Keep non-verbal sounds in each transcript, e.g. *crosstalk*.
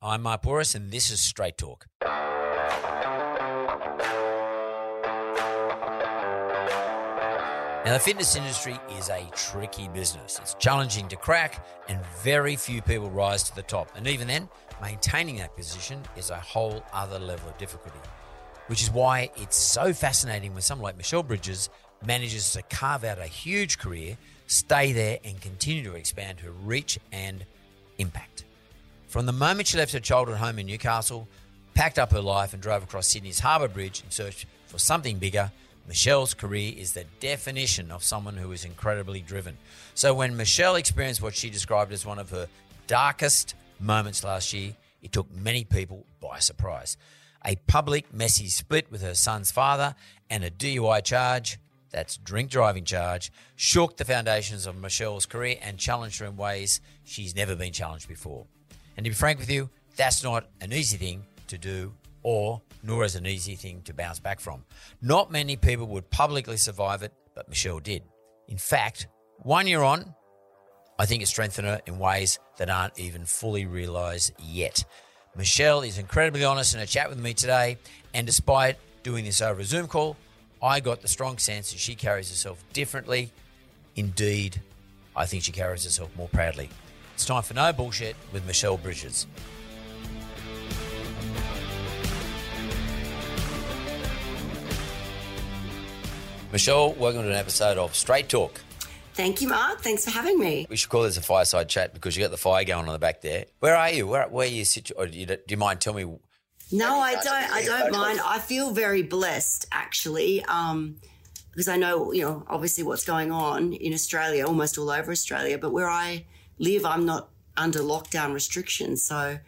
I'm Mark Bouris, and this is Straight Talk. Now, the fitness industry is a tricky business. It's challenging to crack, and very few people rise to the top. And even then, maintaining that position is a whole other level of difficulty, which is why it's so fascinating when someone like Michelle Bridges manages to carve out a huge career, stay there, and continue to expand her reach and impact. From the moment she left her childhood home in Newcastle, packed up her life, and drove across Sydney's Harbour Bridge in search for something bigger, Michelle's career is the definition of someone who is incredibly driven. So when Michelle experienced what she described as one of her darkest moments last year, it took many people by surprise. A public, messy split with her son's father and a DUI charge, that's drink driving charge, shook the foundations of Michelle's career and challenged her in ways she's never been challenged before. And to be frank with you, that's not an easy thing to do or nor is an easy thing to bounce back from. Not many people would publicly survive it, but Michelle did. In fact, one year on, I think it strengthened her in ways that aren't even fully realized yet. Michelle is incredibly honest in her chat with me today, and despite doing this over a Zoom call, I got the strong sense that she carries herself differently. Indeed, I think she carries herself more proudly. It's time for No Bullshit with Michelle Bridges. Michelle, welcome to an episode of Straight Talk. Thank you, Mark. Thanks for having me. We should call this a fireside chat because you got the fire going on the back there. Where are you? Where, where are you situated? Do you, do you mind telling me? No, I don't. I don't mind. I feel very blessed, actually, um, because I know, you know, obviously what's going on in Australia, almost all over Australia. But where I live, I'm not under lockdown restrictions, so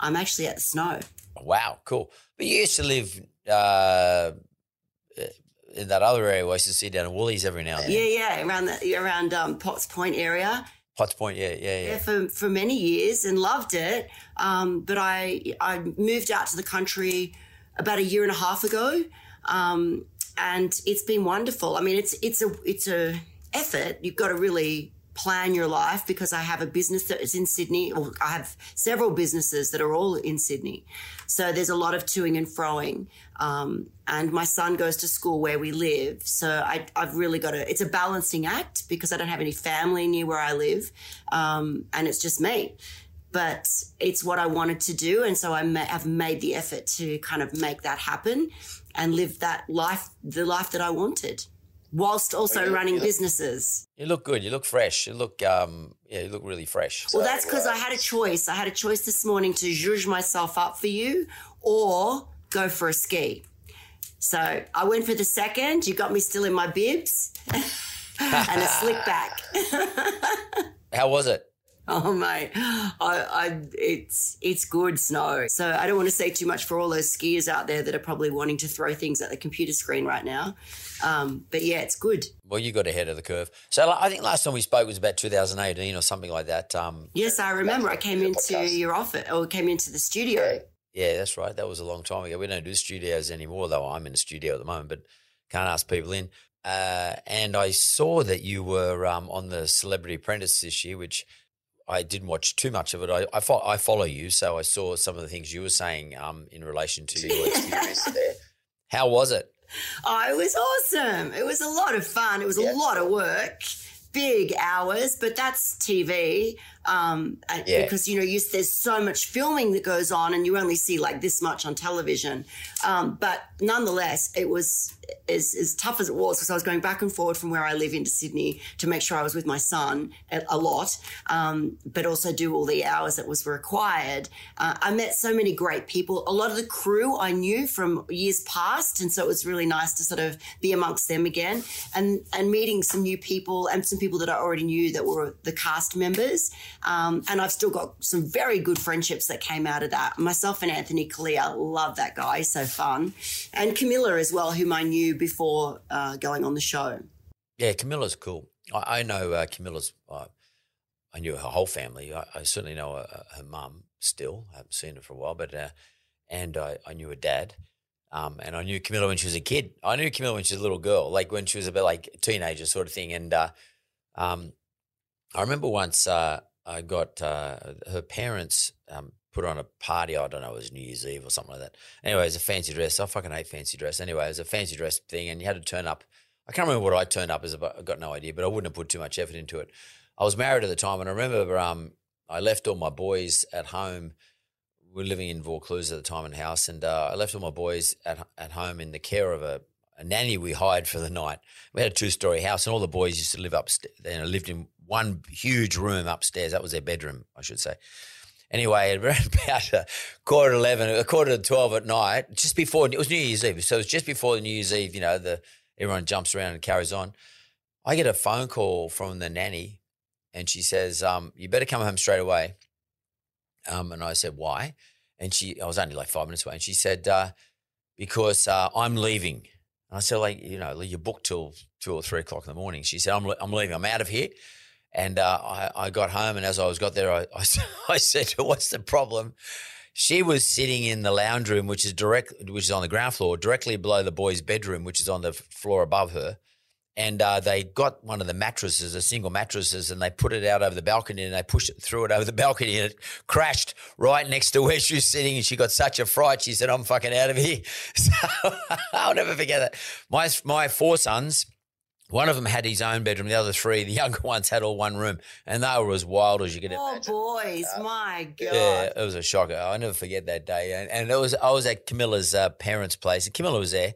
I'm actually at the snow. Wow, cool. But you used to live uh, in that other area where I used to see down in Woolies every now and then. Yeah, yeah, around the around um, Potts Point area. Potts Point, yeah, yeah, yeah. Yeah, for, for many years and loved it. Um, but I I moved out to the country about a year and a half ago, um, and it's been wonderful. I mean, it's it's a it's a effort. You've got to really plan your life because I have a business that is in Sydney, or I have several businesses that are all in Sydney. So there's a lot of toing and froing. Um, and my son goes to school where we live. So I, have really got to, it's a balancing act because I don't have any family near where I live. Um, and it's just me. But it's what I wanted to do. And so I have made the effort to kind of make that happen and live that life, the life that I wanted whilst also yeah, running yeah. businesses. You look good. You look fresh. You look, um, yeah, you look really fresh. Well, that's because I had a choice. I had a choice this morning to zhuzh myself up for you or go for a ski. So I went for the second. You got me still in my bibs *laughs* and a slick *laughs* back. *laughs* How was it? Oh mate, I, I, it's it's good snow. So I don't want to say too much for all those skiers out there that are probably wanting to throw things at the computer screen right now. Um, but yeah, it's good. Well, you got ahead of the curve. So I think last time we spoke was about 2018 or something like that. Um, yes, I remember. I came into your office or came into the studio. Yeah, that's right. That was a long time ago. We don't do studios anymore, though. I'm in a studio at the moment, but can't ask people in. Uh, and I saw that you were um, on the Celebrity Apprentice this year, which I didn't watch too much of it. I, I, fo- I follow you, so I saw some of the things you were saying um, in relation to your *laughs* experience there. How was it? *laughs* Oh, it was awesome. It was a lot of fun. It was yeah. a lot of work, big hours, but that's TV. Um, yeah. because you know you, there's so much filming that goes on, and you only see like this much on television. Um, but nonetheless, it was as, as tough as it was because I was going back and forward from where I live into Sydney to make sure I was with my son a, a lot, um, but also do all the hours that was required. Uh, I met so many great people. A lot of the crew I knew from years past, and so it was really nice to sort of be amongst them again, and and meeting some new people and some people that I already knew that were the cast members. Um, and I've still got some very good friendships that came out of that. Myself and Anthony Callea, love that guy, so fun, and Camilla as well, whom I knew before uh, going on the show. Yeah, Camilla's cool. I, I know uh, Camilla's. Uh, I knew her whole family. I, I certainly know uh, her mum still. I haven't seen her for a while, but uh, and I, I knew her dad. Um, and I knew Camilla when she was a kid. I knew Camilla when she was a little girl, like when she was a bit like a teenager sort of thing. And uh, um, I remember once uh, I got uh, her parents um, put on a party. I don't know, it was New Year's Eve or something like that. Anyway, it was a fancy dress. I fucking hate fancy dress. Anyway, it was a fancy dress thing, and you had to turn up. I can't remember what I turned up as. I got no idea, but I wouldn't have put too much effort into it. I was married at the time, and I remember um, I left all my boys at home we were living in Vaucluse at the time in house, and uh, I left all my boys at at home in the care of a, a nanny we hired for the night. We had a two story house, and all the boys used to live upstairs. You know, lived in one huge room upstairs. That was their bedroom, I should say. Anyway, *laughs* around about a quarter to eleven, a quarter to twelve at night, just before it was New Year's Eve. So it was just before the New Year's Eve. You know, the everyone jumps around and carries on. I get a phone call from the nanny, and she says, um, "You better come home straight away." Um, and I said, why? And she, I was only like five minutes away. And she said, uh, because uh, I'm leaving. And I said, like, you know, you're booked till two or three o'clock in the morning. She said, I'm, I'm leaving. I'm out of here. And uh, I, I got home, and as I was got there, I, I, *laughs* I said, "What's the problem?" She was sitting in the lounge room, which is direct, which is on the ground floor, directly below the boys' bedroom, which is on the floor above her and uh, they got one of the mattresses, a single mattresses, and they put it out over the balcony and they pushed it through it over the *laughs* balcony and it crashed right next to where she was sitting. And she got such a fright. She said, I'm fucking out of here. *laughs* So I'll never forget that. My, my four sons, one of them had his own bedroom. The other three, the *laughs* younger ones, had all one room, and they were as wild as you could oh, imagine. Oh boys, uh, my god! Yeah, it was a shocker. I never forget that day. And, and it was I was at Camilla's uh, parents' place. And Camilla was there,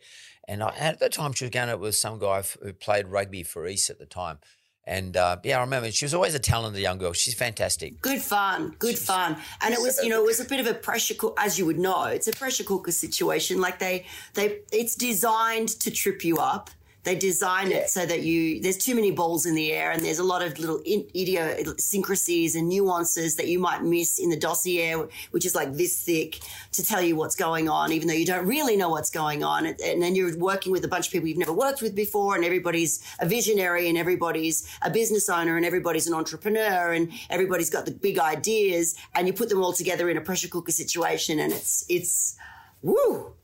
and I, at the time, she was going out with some guy who played rugby for East at the time. And uh, yeah, I remember she was always a talented young girl. She's fantastic. Good fun, good She's, fun. And it was, you know, it was a bit of a pressure cook, as you would know. It's a pressure cooker situation. Like they, they, it's designed to trip you up they design it so that you there's too many balls in the air, and there's a lot of little idiosyncrasies and nuances that you might miss in the dossier, which is like this thick, to tell you what's going on, even though you don't really know what's going on. And then you're working with a bunch of people you've never worked with before, and everybody's a visionary, and everybody's a business owner, and everybody's an entrepreneur, and everybody's got the big ideas, and you put them all together in a pressure cooker situation, and it's it's woo.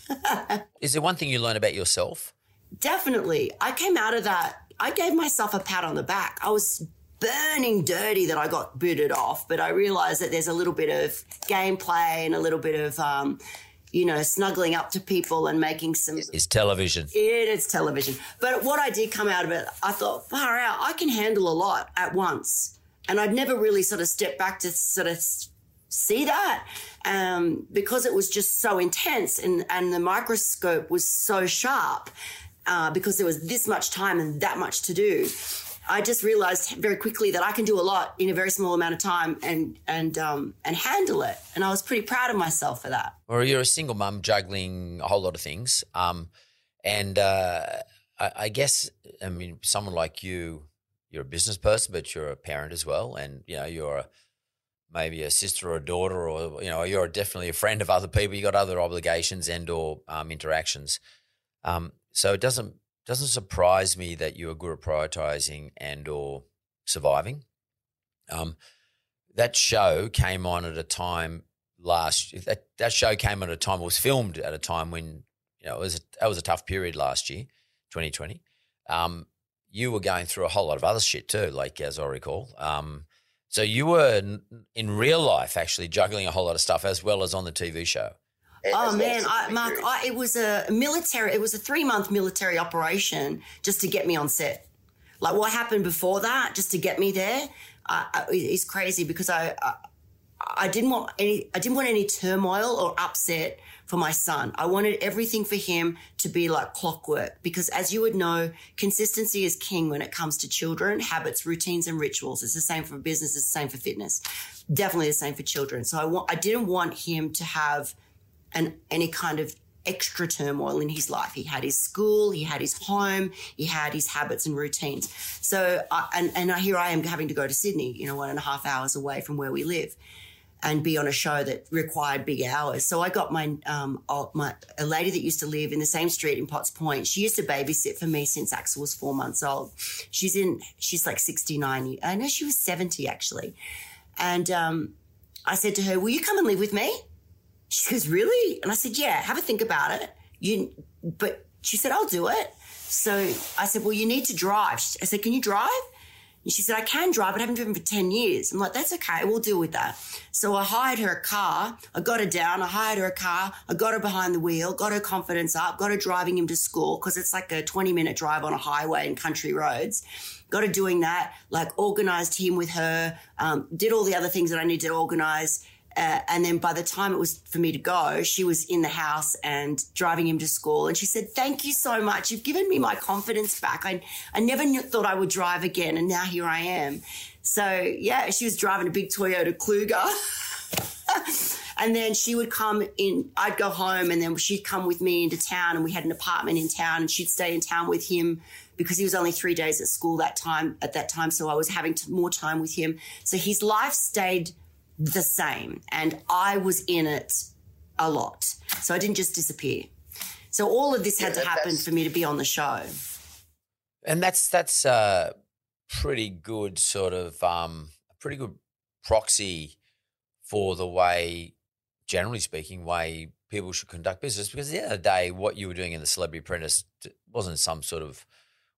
*laughs* is there one thing you learn about yourself? Definitely. I came out of that. I gave myself a pat on the back. I was burning dirty that I got booted off, but I realized that there's a little bit of gameplay and a little bit of, um, you know, snuggling up to people and making some. It's television. It is television. But what I did come out of it, I thought, far out, I can handle a lot at once. And I'd never really sort of stepped back to sort of see that um, because it was just so intense and, and the microscope was so sharp uh, because there was this much time and that much to do. I just realized very quickly that I can do a lot in a very small amount of time and and um, and handle it. And I was pretty proud of myself for that. Well, you're a single mum juggling a whole lot of things, um, and uh, I, I, guess I mean someone like you, you're a business person, but you're a parent as well, and you know you're a, maybe a sister or a daughter, or you know you're definitely a friend of other people. You got other obligations and or um, interactions. Um, so it doesn't doesn't surprise me that you are good at prioritizing and or surviving. Um, that show came on at a time last that that show came at a time was filmed at a time when you know it was a, that was a tough period last year, 2020. Um, you were going through a whole lot of other shit too, like as I recall. Um, so you were in real life actually juggling a whole lot of stuff as well as on the TV show. Oh man, I, Mark, I, it was a military. It was a three month military operation just to get me on set. Like what happened before that, just to get me there. uh, is crazy because I, I I didn't want any I didn't want any turmoil or upset for my son. I wanted everything for him to be like clockwork because as you would know, consistency is king when it comes to children, habits, routines and rituals. It's the same for business, it's the same for fitness. Definitely the same for children. So I want I didn't want him to have an any kind of extra turmoil in his life. He had his school, he had his home, he had his habits and routines. So, uh, and, and here I am having to go to Sydney, you know, one and a half hours away from where we live and be on a show that required big hours. So I got my, um, my, a lady that used to live in the same street in Potts Point. She used to babysit for me since Axel was four months old. She's in, she's like 69. I know she was 70 actually. And, um, I said to her, will you come and live with me? She goes, really? And I said, yeah, have a think about it. You, but she said, I'll do it. So I said, well, you need to drive. I said, can you drive? And she said, I can drive, but I haven't driven for 10 years. I'm like, that's okay. We'll deal with that. So I hired her a car. I got her down. I hired her a car. I got her behind the wheel, got her confidence up, got her driving him to school because it's like a 20 minute drive on a highway and country roads. Got her doing that, like organized him with her, um, did all the other things that I needed to organize. Uh, and then by the time it was for me to go, she was in the house and driving him to school. And she said, Thank you so much. You've given me my confidence back. I, I never knew, thought I would drive again. And now here I am. So, yeah, she was driving a big Toyota Kluger. *laughs* and then she would come in, I'd go home, and then she'd come with me into town. And we had an apartment in town, and she'd stay in town with him because he was only three days at school that time at that time so i was having to, more time with him so his life stayed the same. And I was in it a lot. So I didn't just disappear. So all of this had yeah, to happen for me to be on the show. And that's that's a pretty good sort of um, a pretty good proxy for the way, generally speaking, way people should conduct business. Because at the end of the day, what you were doing in the Celebrity Apprentice wasn't some sort of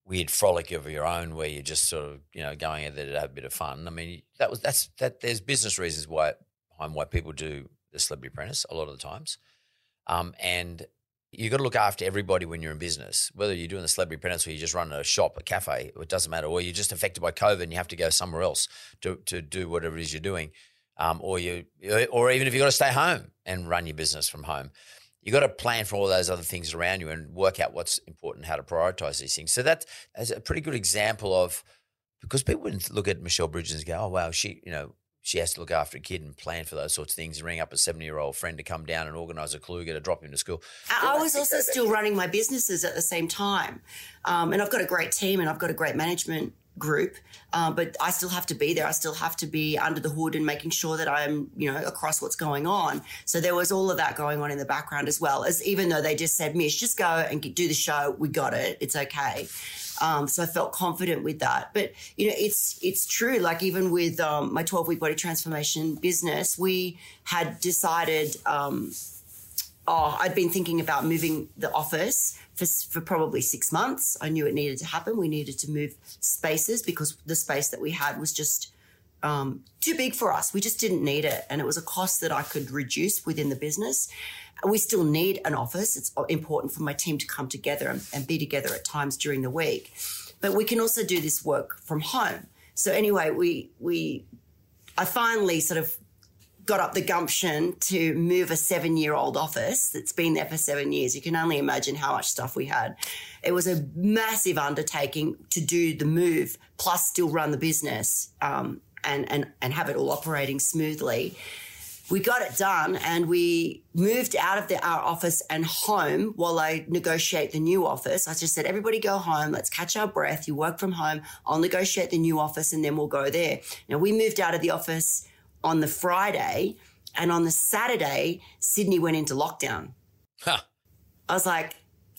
weird frolic of your own where you're just sort of you know going out there to have a bit of fun. I mean, that was that's that. There's business reasons why behind why people do the Celebrity Apprentice a lot of the times, um, and you got to look after everybody when you're in business. Whether you're doing the Celebrity Apprentice or you just run a shop, a cafe, it doesn't matter. Or you're just affected by COVID and you have to go somewhere else to to do whatever it is you're doing, um, or you or even if you've got to stay home and run your business from home you got to plan for all those other things around you and work out what's important, how to prioritize these things. So that is a pretty good example of because people wouldn't look at Michelle Bridges and go, "Oh wow, she you know she has to look after a kid and plan for those sorts of things and ring up a 70 year old friend to come down and organize a Kluger to drop him to school. I, I was also still running my businesses at the same time. Um, and I've got a great team and I've got a great management group, uh, but I still have to be there. I still have to be under the hood and making sure that I'm, you know, across what's going on. So there was all of that going on in the background as well. As even though they just said, "Mish, just go and do the show. We got it. It's okay." Um, so I felt confident with that. But you know, it's it's true. Like even with um, my 12 week body transformation business, we had decided. Um, oh, I'd been thinking about moving the office for, for probably six months. I knew it needed to happen. We needed to move spaces because the space that we had was just um, too big for us. We just didn't need it. And it was a cost that I could reduce within the business. We still need an office. It's important for my team to come together and, and be together at times during the week. But we can also do this work from home. So anyway, we we I finally sort of got up the gumption to move a seven year old office that's been there for seven years. You can only imagine how much stuff we had. It was a massive undertaking to do the move, plus still run the business um, and, and, and have it all operating smoothly. We got it done and we moved out of the, our office and home while I negotiate the new office. I just said, everybody go home. Let's catch our breath. You work from home. I'll negotiate the new office and then we'll go there. Now we moved out of the office on the Friday, and on the Saturday, Sydney went into lockdown. Huh. I was like,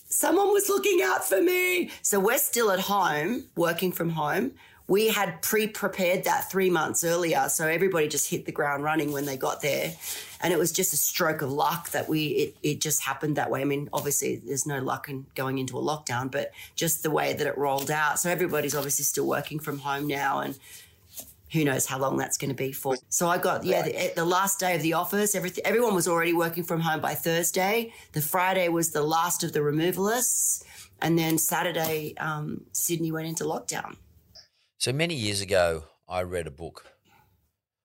someone was looking out for me. So we're still at home, working from home. We had pre prepared that three months earlier. So everybody just hit the ground running when they got there. And it was just a stroke of luck that we, it, it just happened that way. I mean, obviously, there's no luck in going into a lockdown, but just the way that it rolled out. So everybody's obviously still working from home now. And who knows how long that's going to be for. So I got yeah the, the, last day of the office. Everything everyone was already working from home by Thursday. The Friday was the last of the removalists, and then Saturday um, Sydney went into lockdown. So many years ago, I read a book.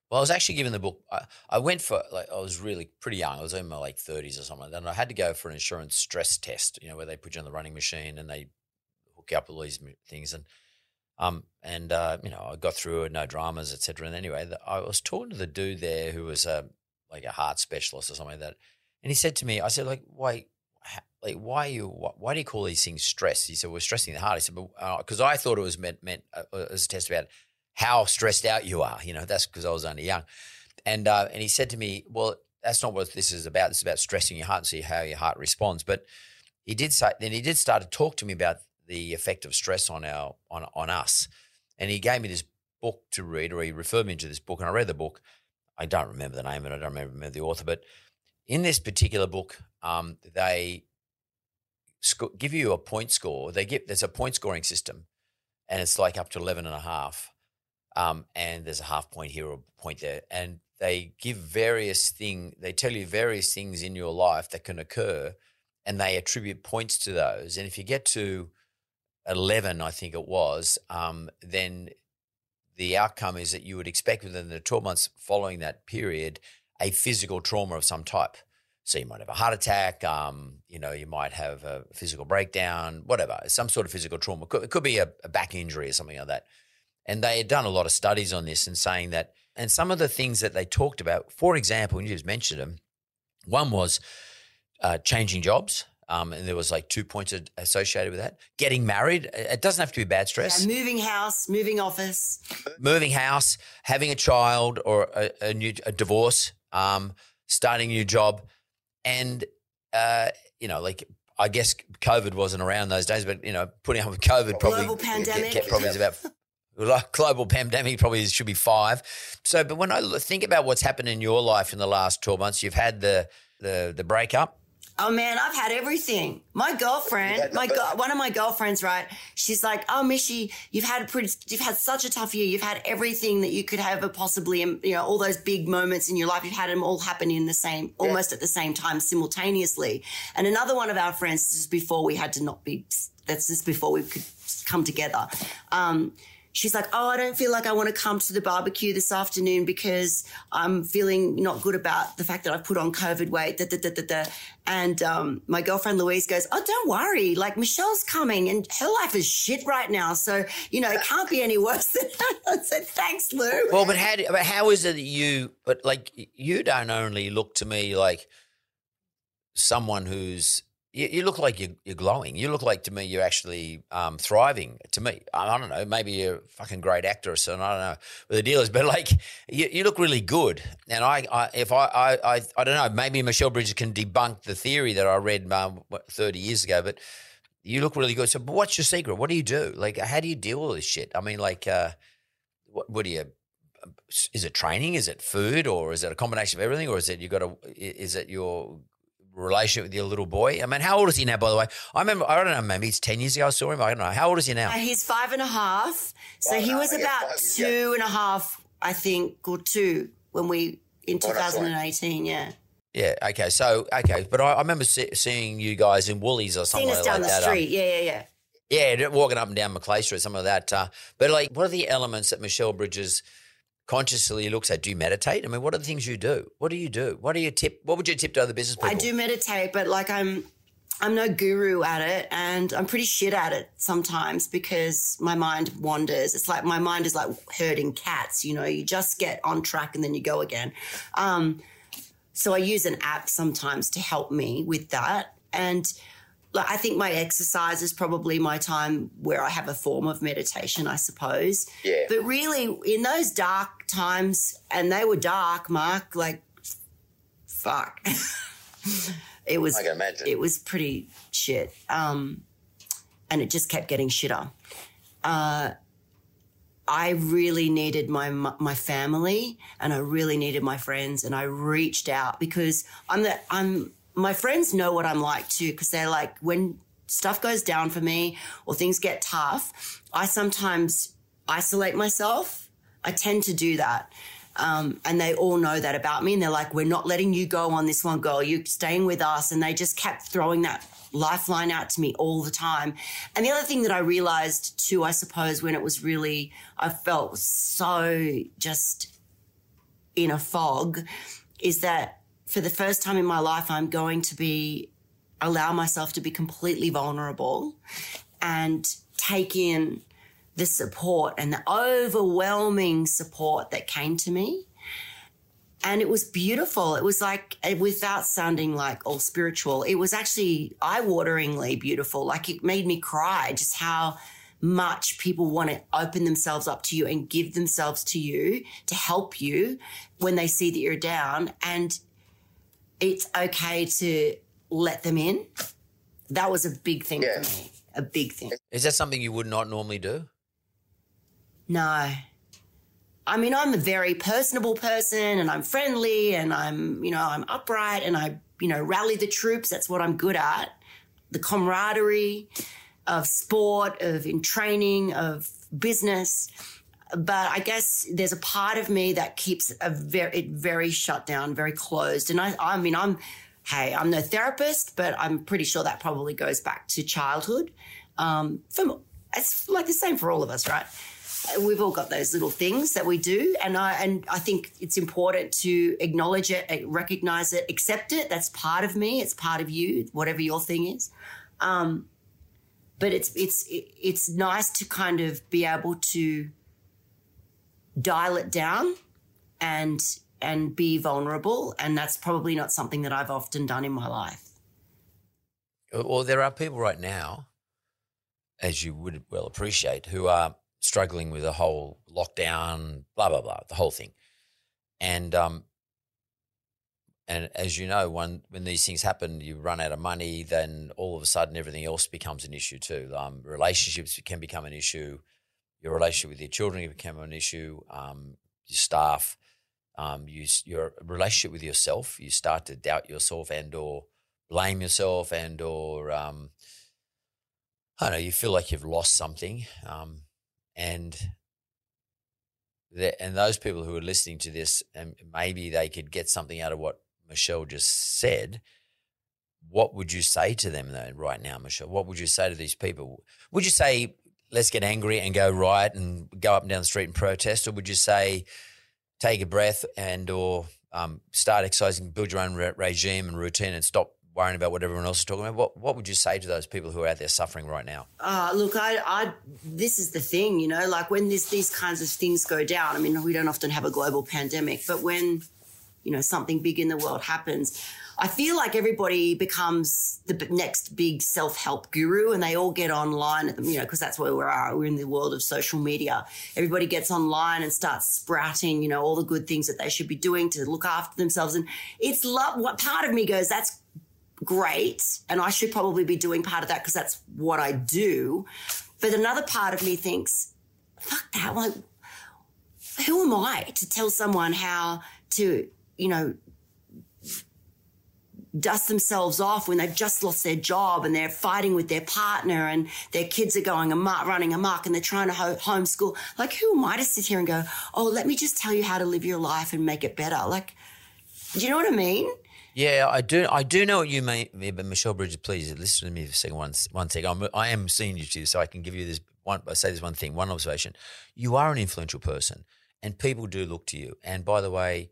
Well, I was actually given the book. I, I went for like I was really pretty young. I was in my like thirties or something like that, and I had to go for an insurance stress test. You know, where they put you on the running machine and they hook you up with all these things, and um and uh, you know I got through it, no dramas, etc. And anyway, the, I was talking to the dude there who was a like a heart specialist or something like that, and he said to me, I said like, why, like why you why do you call these things stress? He said we're stressing the heart. He said, because uh, I thought it was meant meant uh, as a test about how stressed out you are. You know, that's because I was only young. And uh, and he said to me, well, that's not what this is about. This is about stressing your heart and see how your heart responds. But he did say then he did start to talk to me about the effect of stress on our on on us. And he gave me this book to read, or he referred me to this book, and I read the book. I don't remember the name, and I don't remember the author, but in this particular book, um, they sc- give you a point score. They give there's a point scoring system, and it's like up to 11 and a half um, and there's a half point here or a point there, and they give various thing. They tell you various things in your life that can occur, and they attribute points to those. And if you get to eleven, I think it was, um, then the outcome is that you would expect within the twelve months following that period a physical trauma of some type. So you might have a heart attack, um, you know, you might have a physical breakdown, whatever, some sort of physical trauma. It could, it could be a, a back injury or something like that. And they had done a lot of studies on this and saying that, and some of the things that they talked about, for example, and you just mentioned them, one was uh, changing jobs. Um, and there was like two points associated with that. Getting married, it doesn't have to be bad stress. Yeah, moving house, moving office, moving house, having a child or a, a new a divorce, um, starting a new job, and uh, you know, like I guess COVID wasn't around those days, but you know, putting up with COVID probably global pandemic kept, probably is about global pandemic probably should be five. So, but when I think about what's happened in your life in the last twelve months, you've had the the the breakup. Oh man, I've had everything. My girlfriend, my go- one of my girlfriends, right? She's like, "Oh, Mishy, you've had a pretty, you've had such a tough year. You've had everything that you could have possibly, um, you know, all those big moments in your life. You've had them all happen in the same, yeah. almost at the same time, simultaneously." And another one of our friends, this is before we had to not be. That's just before we could come together. Um, she's like, Oh, I don't feel like I want to come to the barbecue this afternoon because I'm feeling not good about the fact that I've put on COVID weight. Da, da, da, da, da. And um, my girlfriend Louise goes, Oh, don't worry. Like Michelle's coming and her life is shit right now. So, you know, it can't be any worse than that. *laughs* I said, Thanks, Lou. Well, but how, do, but how is it that you, but like, you don't only look to me like someone who's you, you, look like you're, you're, glowing. You look like to me you're actually um, thriving. To me, I, I, don't know. Maybe you're a fucking great actress, and I don't know what the deal is. *laughs* But like, you, you look really good. And I, I if I, I, I, I, don't know. Maybe Michelle Bridges can debunk the theory that I read um, 30 years ago. But you look really good. So, but what's your secret? What do you do? Like, how do you deal with this shit? I mean, like, uh, what, what do you? Is it training? Is it food, or is it a combination of everything, or is it you got to? Is it your relationship with your little boy? I mean, how old is he now, by the way? I remember, I don't know, maybe it's 10 years ago I saw him. I don't know. How old is he now? Uh, he's five and a half. So well, he was about two and a half, I think, or two when we, in 2018, yeah. Yeah. Okay. So okay, but I, I remember see, seeing you guys in Woolies or something like down the that. Um, street. Um, yeah, yeah, yeah. Yeah, walking up and down Macleay Street, some of that. Uh, but like, what are the elements that Michelle Bridges consciously looks at do you meditate? I mean what are the things you do? What do you do? What do you tip what would you tip to other business people? i do meditate but like i'm i'm no guru at it and i'm pretty shit at it sometimes because my mind wanders. It's like my mind is like herding cats you know? You just get on track and then you go again. Um, so i use an app sometimes to help me with that and I think my exercise is probably my time where I have a form of meditation, I suppose. Yeah. But really, in those dark times, and they were dark, Mark, like, fuck. *laughs* it was. I can imagine. It was pretty shit. Um, and it just kept getting shitter. Uh, I really needed my my family, and I really needed my friends, and I reached out because I'm the I'm my friends know what I'm like too, because they're like, when stuff goes down for me or things get tough, I sometimes isolate myself. I tend to do that. Um, and they all know that about me. And they're like, we're not letting you go on this one, girl. You're staying with us. And they just kept throwing that lifeline out to me all the time. And the other thing that I realized too, I suppose, when it was really, I felt so just in a fog, is that for the first time in my life, I'm going to be, allow myself to be completely vulnerable and take in the support and the overwhelming support that came to me. And it was beautiful. It was like, eh, without sounding like all spiritual, it was actually eye wateringly beautiful. Like it made me cry just how much people want to open themselves up to you and give themselves to you to help you when they see that you're down. And it's okay to let them in. That was a big thing yeah. for me. A big thing. Is that something you would not normally do? No. I mean, I'm a very personable person and I'm friendly and I'm, you know, I'm upright and I, you know, rally the troops. That's what I'm good at. The camaraderie of sport, of in training, of business. But I guess there's a part of me that keeps a very, it very shut down, very closed. And I, I mean, I'm, hey, I'm no therapist, but I'm pretty sure that probably goes back to childhood. Um, from, it's like the same for all of us, right? we've all got those little things that we do and i and i think it's important to acknowledge it recognize it accept it that's part of me it's part of you whatever your thing is um, but it's it's it's nice to kind of be able to dial it down and and be vulnerable and that's probably not something that i've often done in my life well there are people right now as you would well appreciate who are struggling with the whole lockdown, blah blah blah, the whole thing. And um, and as you know, when when these things happen, you run out of money. Then all of a sudden, everything else becomes an issue too. Um, relationships can become an issue. Your relationship with your children can become an issue. Um, your staff, um, you, your relationship with yourself. You start to doubt yourself and or blame yourself and or um, I don't know. You feel like you've lost something. Um, and the, and those people who are listening to this, and maybe they could get something out of what Michelle just said. What would you say to them though, right now, Michelle? What would you say to these people? Would you say let's get angry and go riot and go up and down the street and protest, or would you say take a breath and or um, start exercising, build your own re- regime and routine, and stop worrying about what everyone else is talking about. What what would you say to those people who are out there suffering right now? Uh, look, I, I this is the thing, you know, like when this, these kinds of things go down. I mean, we don't often have a global pandemic, but when you know something big in the world happens, I feel like everybody becomes the next big self help guru, and they all get online, you know, because that's where we are. We're in the world of social media. Everybody gets online and starts sprouting, you know, all the good things that they should be doing to look after themselves. And it's love. What part of me goes, that's great. And I should probably be doing part of that because that's what I do. But another part of me thinks, fuck that. Like, who am I to tell someone how to, you know, dust themselves off when they've just lost their job and they're fighting with their partner and their kids are going amok, running amok and they're trying to ho- homeschool. Like, who am I to sit here and go, oh, let me just tell you how to live your life and make it better? Like, do you know what I mean? Yeah, I do. I do know what you mean, but Michelle Bridges, please listen to me for a second. One, one second. I'm, I am seeing you to, so I can give you this one. I say this one thing, one observation. You are an influential person, and people do look to you. And by the way,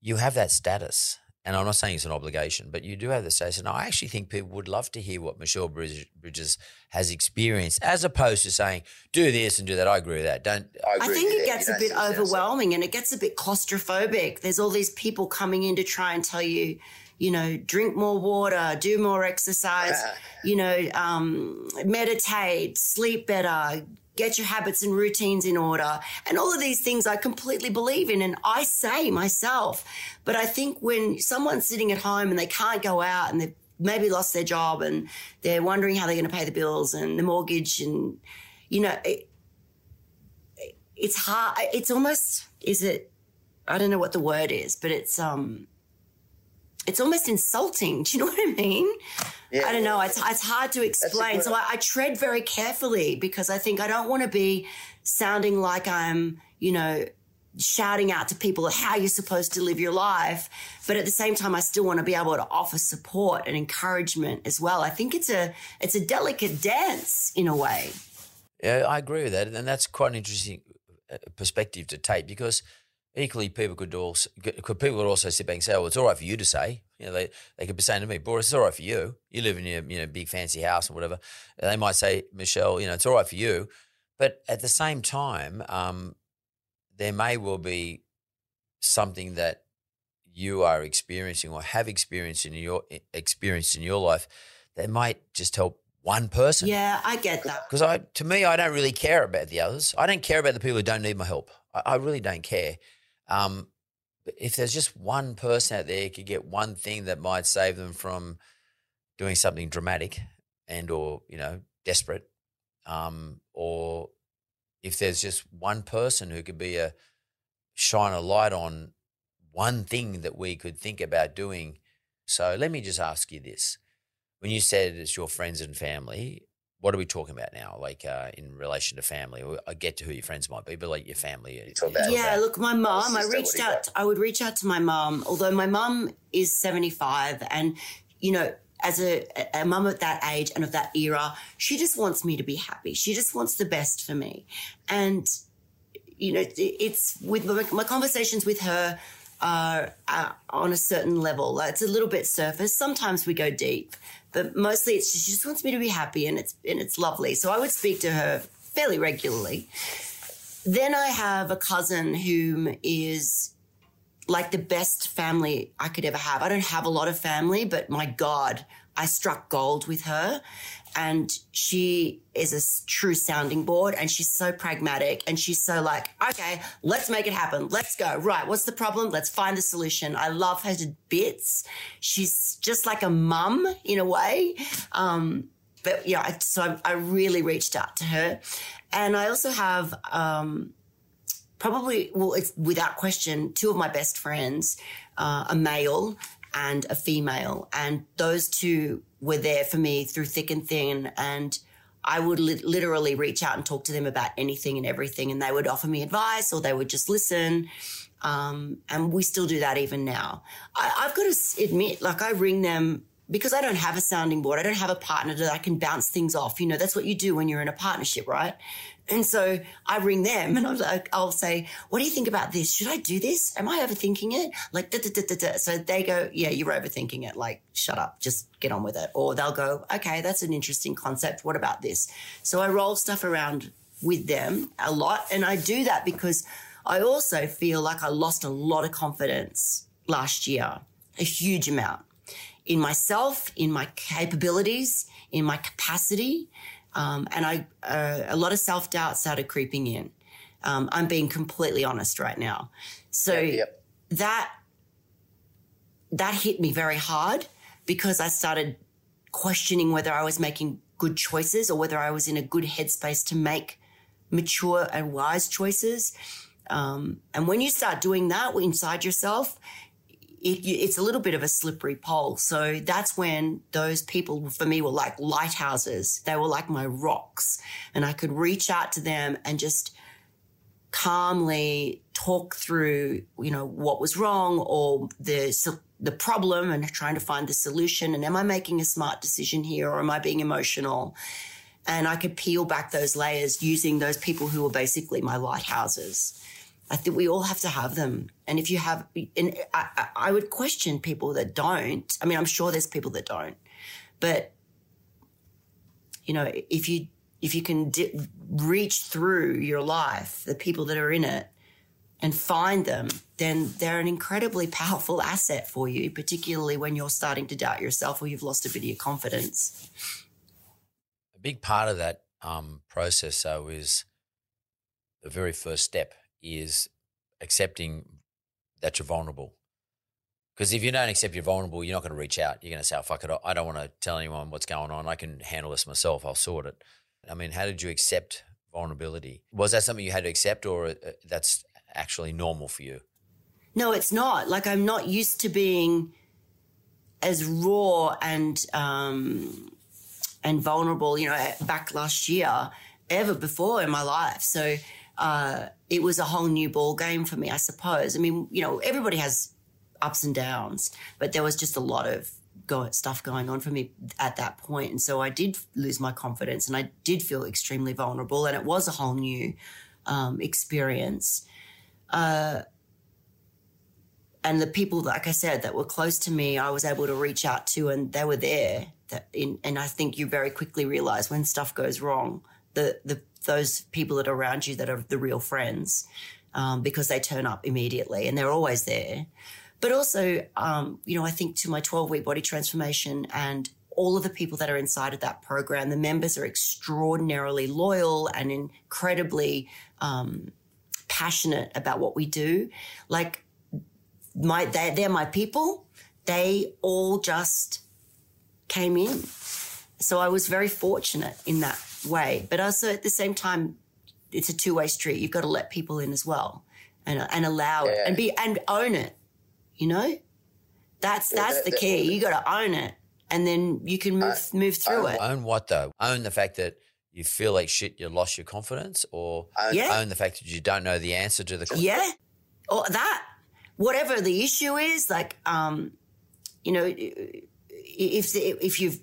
you have that status and I'm not saying it's an obligation, but you do have the status. And I actually think people would love to hear what Michelle Bridges has experienced, as opposed to saying, do this and do that. I agree with that. Don't. I, I think it gets a bit overwhelming and it gets a bit claustrophobic. There's all these people coming in to try and tell you, you know, drink more water, do more exercise, you know, um, meditate, sleep better, get your habits and routines in order. And all of these things I completely believe in and I say myself. But I think when someone's sitting at home and they can't go out and they've maybe lost their job and they're wondering how they're going to pay the bills and the mortgage and, you know, it, it's hard. It's almost, is it, I don't know what the word is, but it's, um, it's almost insulting. Do you know what I mean? Yeah. I don't know. It's, it's hard to explain. So I, I, tread very carefully because I think I don't want to be sounding like I'm, you know, shouting out to people how you're supposed to live your life. But at the same time, I still want to be able to offer support and encouragement as well. I think it's a it's a delicate dance in a way. Yeah, I agree with that, and that's quite an interesting uh, perspective to take because equally people could also could people could also sit back and say, "Well, it's all right for you to say." You know, they they could be saying to me, "Bouris, it's all right for you. You live in your you know big fancy house or whatever." And they might say, "Michelle, you know, it's all right for you," but at the same time, um, there may well be something that you are experiencing or have experienced in your experienced in your life that might just help one person. Yeah, I get that. Because I, to me, I don't really care about the others. I don't care about the people who don't need my help. I, I really don't care. Um, if there's just one person out there could get one thing that might save them from doing something dramatic and or you know desperate, um, or if there's just one person who could be a shine a light on one thing that we could think about doing. So let me just ask you this: when you said it's your friends and family, what are we talking about now? Like uh, in relation to family, I get to who your friends might be, but like your family. yeah, look, my mom. I reached out. I would reach out to my mom, although my mom is seventy five, and you know, as a, a mum at that age and of that era, she just wants me to be happy. She just wants the best for me, and you know, it's with my, my conversations with her are, are on a certain level. It's a little bit surface. Sometimes we go deep, but mostly it's she just wants me to be happy and it's and it's lovely. So I would speak to her fairly regularly. Then I have a cousin whom is like the best family I could ever have. I don't have a lot of family, but my God, I struck gold with her and she is a true sounding board and she's so pragmatic and she's so like okay let's make it happen. Let's go. Right what's the problem? Let's find the solution. I love her to bits. She's just like a mum in a way um, but yeah so I, I, really reached out to her. And i also have um, probably well it's without question two of my best friends uh, a male and a female and those two were there for me through thick and thin. And I would li- literally reach out and talk to them about anything and everything. And they would offer me advice or they would just listen. Um, and we still do that even now. I, I've got to admit, like, I ring them because I don't have a sounding board. I don't have a partner that I can bounce things off. You know, that's what you do when you're in a partnership, right? And so I ring them and I'm like, I'll say, what do you think about this? Should I do this? Am I overthinking it? Like, da, da, da, da, so they go, yeah, you're overthinking it. Like, shut up, just get on with it. Or they'll go, okay, that's an interesting concept. What about this? So I roll stuff around with them a lot. And I do that because I also feel like I lost a lot of confidence last year, a huge amount in myself, in my capabilities, in my capacity. Um, and I, uh, a lot of self doubt started creeping in. Um, I'm being completely honest right now. So yep, yep. that, that hit me very hard because I started questioning whether I was making good choices or whether I was in a good headspace to make mature and wise choices. Um, and when you start doing that inside yourself, it, it's a little bit of a slippery pole. So that's when those people for me were like lighthouses. They were like my rocks and I could reach out to them and just calmly talk through, you know, what was wrong or the, the problem and trying to find the solution. And am I making a smart decision here or am I being emotional? And I could peel back those layers using those people who were basically my lighthouses. I think we all have to have them. And if you have, and I, I would question people that don't. I mean, I'm sure there's people that don't, but you know, if you if you can di- reach through your life, the people that are in it, and find them, then they're an incredibly powerful asset for you, particularly when you're starting to doubt yourself or you've lost a bit of your confidence. A big part of that um, process, though, is the very first step is accepting that you're vulnerable. Because if you don't accept you're vulnerable, you're not going to reach out. You're going to say, oh, fuck it, I don't want to tell anyone what's going on. I can handle this myself. I'll sort it. I mean, how did you accept vulnerability? Was that something you had to accept, or uh, that's actually normal for you? No, it's not. Like, I'm not used to being as raw and um, and vulnerable, you know, back last year ever before in my life. So uh, it was a whole new ball game for me, I suppose. I mean, you know, everybody has ups and downs, but there was just a lot of go- stuff going on for me at that point. And so I did lose my confidence and I did feel extremely vulnerable. And it was a whole new um, experience. Uh, and the people, like I said, that were close to me, I was able to reach out to, and they were there. That in, and I think you very quickly realize when stuff goes wrong, the the those people that are around you that are the real friends, um, because they turn up immediately and they're always there. But also, um, you know, I think to my 12 week body transformation and all of the people that are inside of that program, the members are extraordinarily loyal and incredibly um, passionate about what we do. Like my they, they're my people. They all just came in. So I was very fortunate in that way. But also at the same time, it's a two way street. You've got to let people in as well, and and allow yeah. it and be and own it. You know, that's that's yeah, that, the key. You got to own it, and then you can move uh, move through own, it. Own what though? Own the fact that you feel like shit. You lost your confidence, or own, yeah. own the fact that you don't know the answer to the question. Yeah, or that whatever the issue is, like, um, you know, if if you've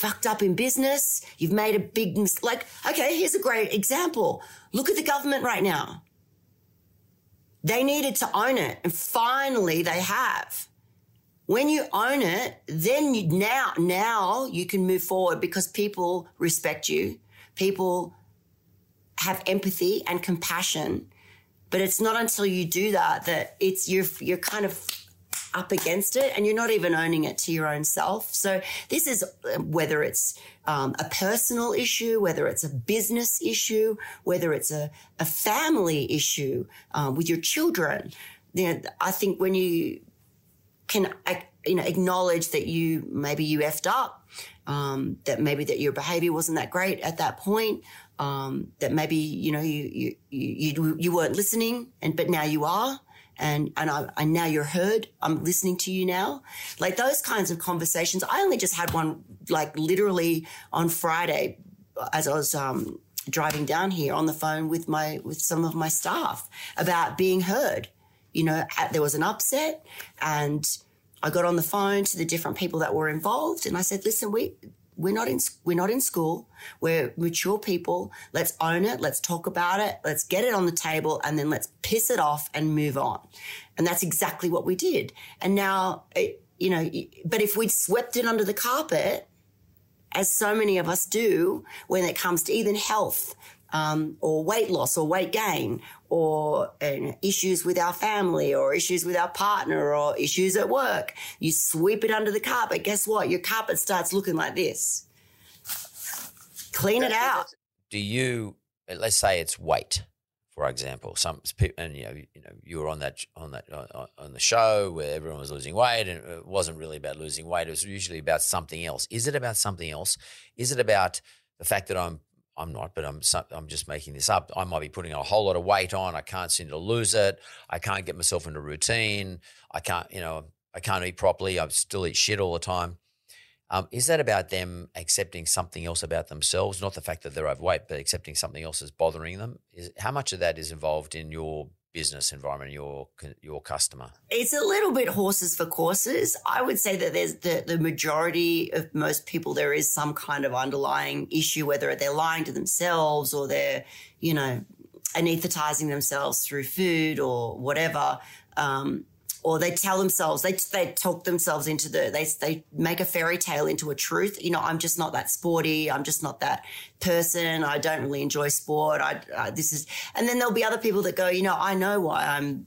fucked up in business, you've made a big mistake. Like, okay, here's a great example. Look at the government right now. They needed to own it, and finally they have. When you own it, then you, now now you can move forward because people respect you. People have empathy and compassion but it's not until you do that that it's you're you're kind of up against it and you're not even owning it to your own self. So this is uh, whether it's um, a personal issue, whether it's a business issue, whether it's a, a family issue um, with your children. You know, I think when you can, you know, acknowledge that you maybe you effed up, um, that maybe that your behavior wasn't that great at that point, um, that maybe you know you, you you you weren't listening, and but now you are, and and I and now you're heard. I'm listening to you now. Like those kinds of conversations. I only just had one like literally on Friday as I was um, driving down here on the phone with my with some of my staff about being heard. You know, there was an upset, and I got on the phone to the different people that were involved, and I said, "Listen, we we're not in we're not in school. We're mature people. Let's own it. Let's talk about it. Let's get it on the table, and then let's piss it off and move on. And that's exactly what we did. And now, it, you know, but if we'd swept it under the carpet, as so many of us do when it comes to even health um, or weight loss or weight gain or uh, issues with our family or issues with our partner or issues at work. You sweep it under the carpet. Guess what? Your carpet starts looking like this. Clean it out. Do you, let's say it's weight, for example, some people, and you know, you know, you were on that on that on the show where everyone was losing weight, and it wasn't really about losing weight. It was usually about something else. Is it about something else? Is it about the fact that I'm I'm not, but I'm I'm just making this up. I might be putting a whole lot of weight on. I can't seem to lose it. I can't get myself into routine. I can't, you know, I can't eat properly. I still eat shit all the time. Um, is that about them accepting something else about themselves, not the fact that they're overweight, but accepting something else is bothering them? Is how much of that is involved in your business environment, your your customer? It's a little bit horses for courses. I would say that there's the, the majority of most people there is some kind of underlying issue, whether they're lying to themselves or they're, you know, anesthetizing themselves through food or whatever. Um, or they tell themselves they they talk themselves into the they they make a fairy tale into a truth. You know, I'm just not that sporty. I'm just not that person. I don't really enjoy sport. I, I this is, and then there'll be other people that go, you know, I know why I'm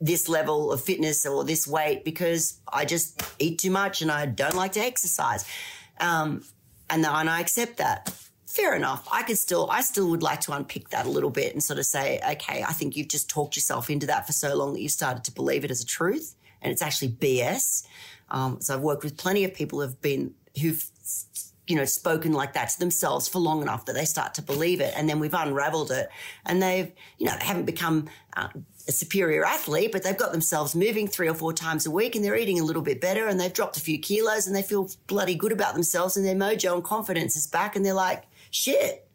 this level of fitness or this weight because I just eat too much and I don't like to exercise. Um, and, and I accept that fair enough. I could still, I still would like to unpick that a little bit and sort of say, okay, I think you've just talked yourself into that for so long that you've started to believe it as a truth, and it's actually BS. Um, so I've worked with plenty of people who've been who've you know spoken like that to themselves for long enough that they start to believe it, and then we've unravelled it, and they've you know they haven't become. Uh, a superior athlete, but they've got themselves moving three or four times a week and they're eating a little bit better and they've dropped a few kilos and they feel bloody good about themselves and their mojo and confidence is back and they're like, shit,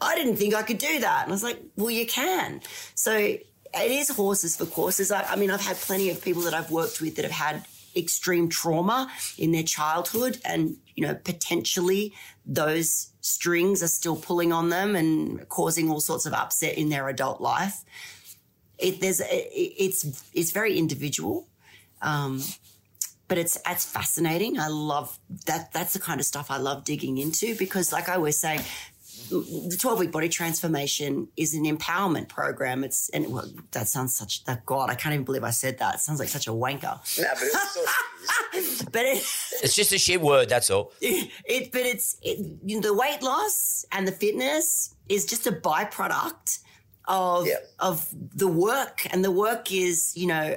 I didn't think I could do that. And I was like, well, you can. So it is horses for courses. I, I mean, I've had plenty of people that I've worked with that have had extreme trauma in their childhood and you know potentially those strings are still pulling on them and causing all sorts of upset in their adult life it, there's it, it's it's very individual um, but it's it's fascinating i love that that's the kind of stuff i love digging into because like i always say the 12 week body transformation is an empowerment program. It's, and well, that sounds such, that God, I can't even believe I said that. It sounds like such a wanker. No, but it's, so *laughs* but it, It's just a shit word, that's all. *laughs* it, but it's, it, you know, the weight loss and the fitness is just a byproduct of, Yeah. of the work. And the work is, you know,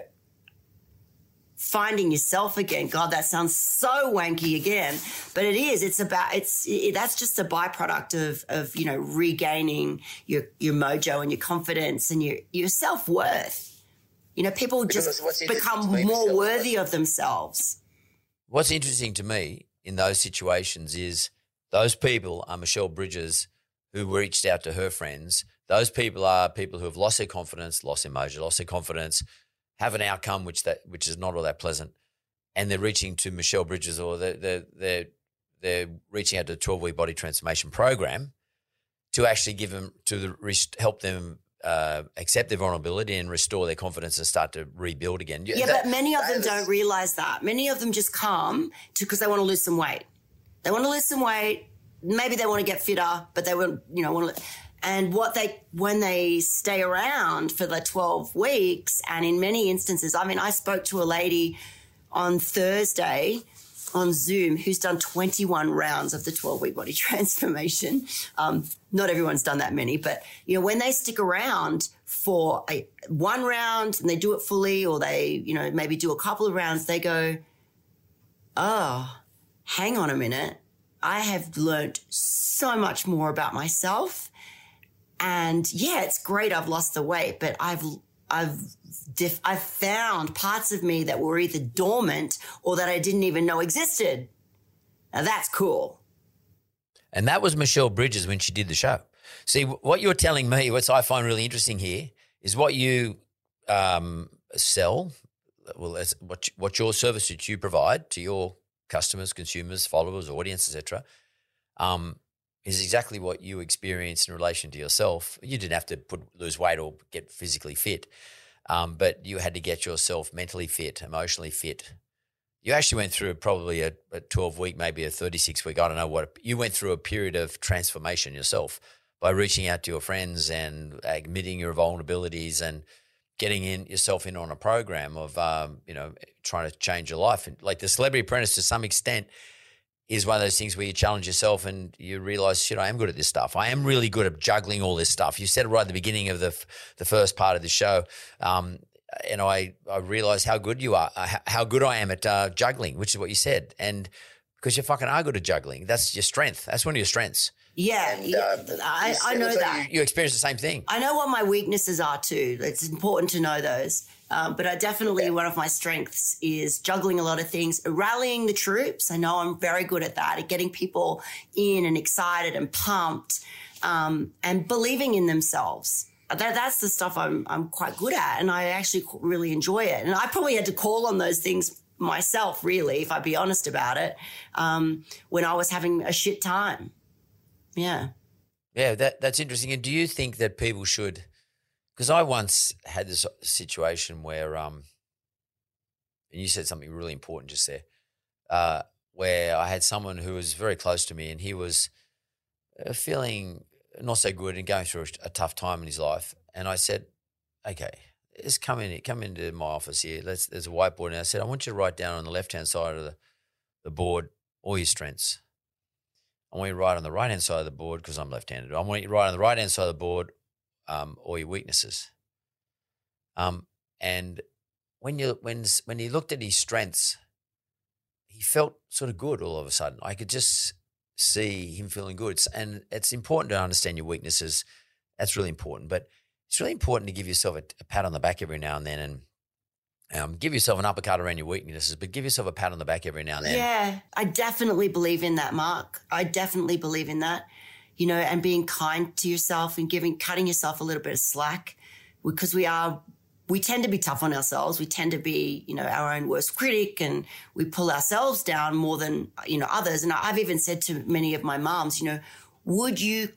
finding yourself again. God, that sounds so wanky again, but it is. It's about it's it, that's just a byproduct of of you know regaining your your mojo and your confidence and your your self worth. You know, people Because just become more worthy of themselves. What's interesting to me in those situations is those people are Michelle Bridges who reached out to her friends. Those people are people who have lost their confidence, lost their mojo, lost their confidence, have an outcome which that which is not all that pleasant, and they're reaching to Michelle Bridges or they're they're they're, they're reaching out to the twelve week body transformation program to actually give them to the, help them uh, accept their vulnerability and restore their confidence and start to rebuild again. Yeah, That- but many of them don't realize that. Many of them just come because they want to lose some weight. They want to lose some weight. Maybe they want to get fitter, but they want you know want to. And what they when they stay around for the twelve weeks, and in many instances, I mean, I spoke to a lady on Thursday on Zoom who's done 21 rounds of the 12 week body *laughs* transformation. Um, not everyone's done that many, but you know, when they stick around for a one round and they do it fully, or they, you know, maybe do a couple of rounds, they go, Oh, hang on a minute. I have learned so much more about myself. And yeah, it's great I've lost the weight, but I've I've I've found parts of me that were either dormant or that I didn't even know existed. Now that's cool. And that was Michelle Bridges when she did the show. See, what you're telling me, what I find really interesting here, is what you um, sell. Well, what what your service that you provide to your customers, consumers, followers, audience, etc. Um, is exactly what you experienced in relation to yourself. You didn't have to put lose weight or get physically fit, um, but you had to get yourself mentally fit, emotionally fit, you actually went through probably a, a 12 week, maybe a 36 week, I don't know what, you went through a period of transformation yourself by reaching out to your friends and admitting your vulnerabilities and getting in yourself in on a program of, um, you know, trying to change your life. And like the Celebrity Apprentice to some extent is one of those things where you challenge yourself and you realize, shit, I am good at this stuff. I am really good at juggling all this stuff. You said it right at the beginning of the, f- the first part of the show. Um, and I, I realized how good you are, uh, how- how good I am at uh, juggling, which is what you said. And because you fucking are good at juggling, that's your strength. That's one of your strengths. Yeah, And, yeah uh, I, I know like that. You experience the same thing. I know what my weaknesses are too. It's important to know those. Um, but I definitely, one of my strengths is juggling a lot of things, rallying the troops. I know I'm very good at that, at getting people in and excited and pumped um, and believing in themselves. That, that's the stuff I'm, I'm quite good at. And I actually really enjoy it. And I probably had to call on those things myself, really, if I'd be honest about it, um, when I was having a shit time. Yeah. Yeah, that that's interesting. And do you think that people should? Because I once had this situation where, um, and you said something really important just there, uh, where I had someone who was very close to me, and he was uh, feeling not so good and going through a, a tough time in his life. And I said, "Okay, let's come in. Come into my office here. Let's. There's a whiteboard." And I said, "I want you to write down on the left hand side of the, the board all your strengths." I want you to write on the right hand side of the board because I'm left handed. I want you to write on the right hand side of the board um, all your weaknesses. Um, and when you when when he looked at his strengths, he felt sort of good all of a sudden. I could just see him feeling good. And it's important to understand your weaknesses. That's really important. But it's really important to give yourself a, a pat on the back every now and then and um, give yourself an uppercut around your weaknesses, but give yourself a pat on the back every now and then. Yeah, I definitely believe in that, Mark. I definitely believe in that. You know, and being kind to yourself and giving, cutting yourself a little bit of slack because we are, we tend to be tough on ourselves. We tend to be, you know, our own worst critic and we pull ourselves down more than, you know, others. And I've even said to many of my moms, you know, would you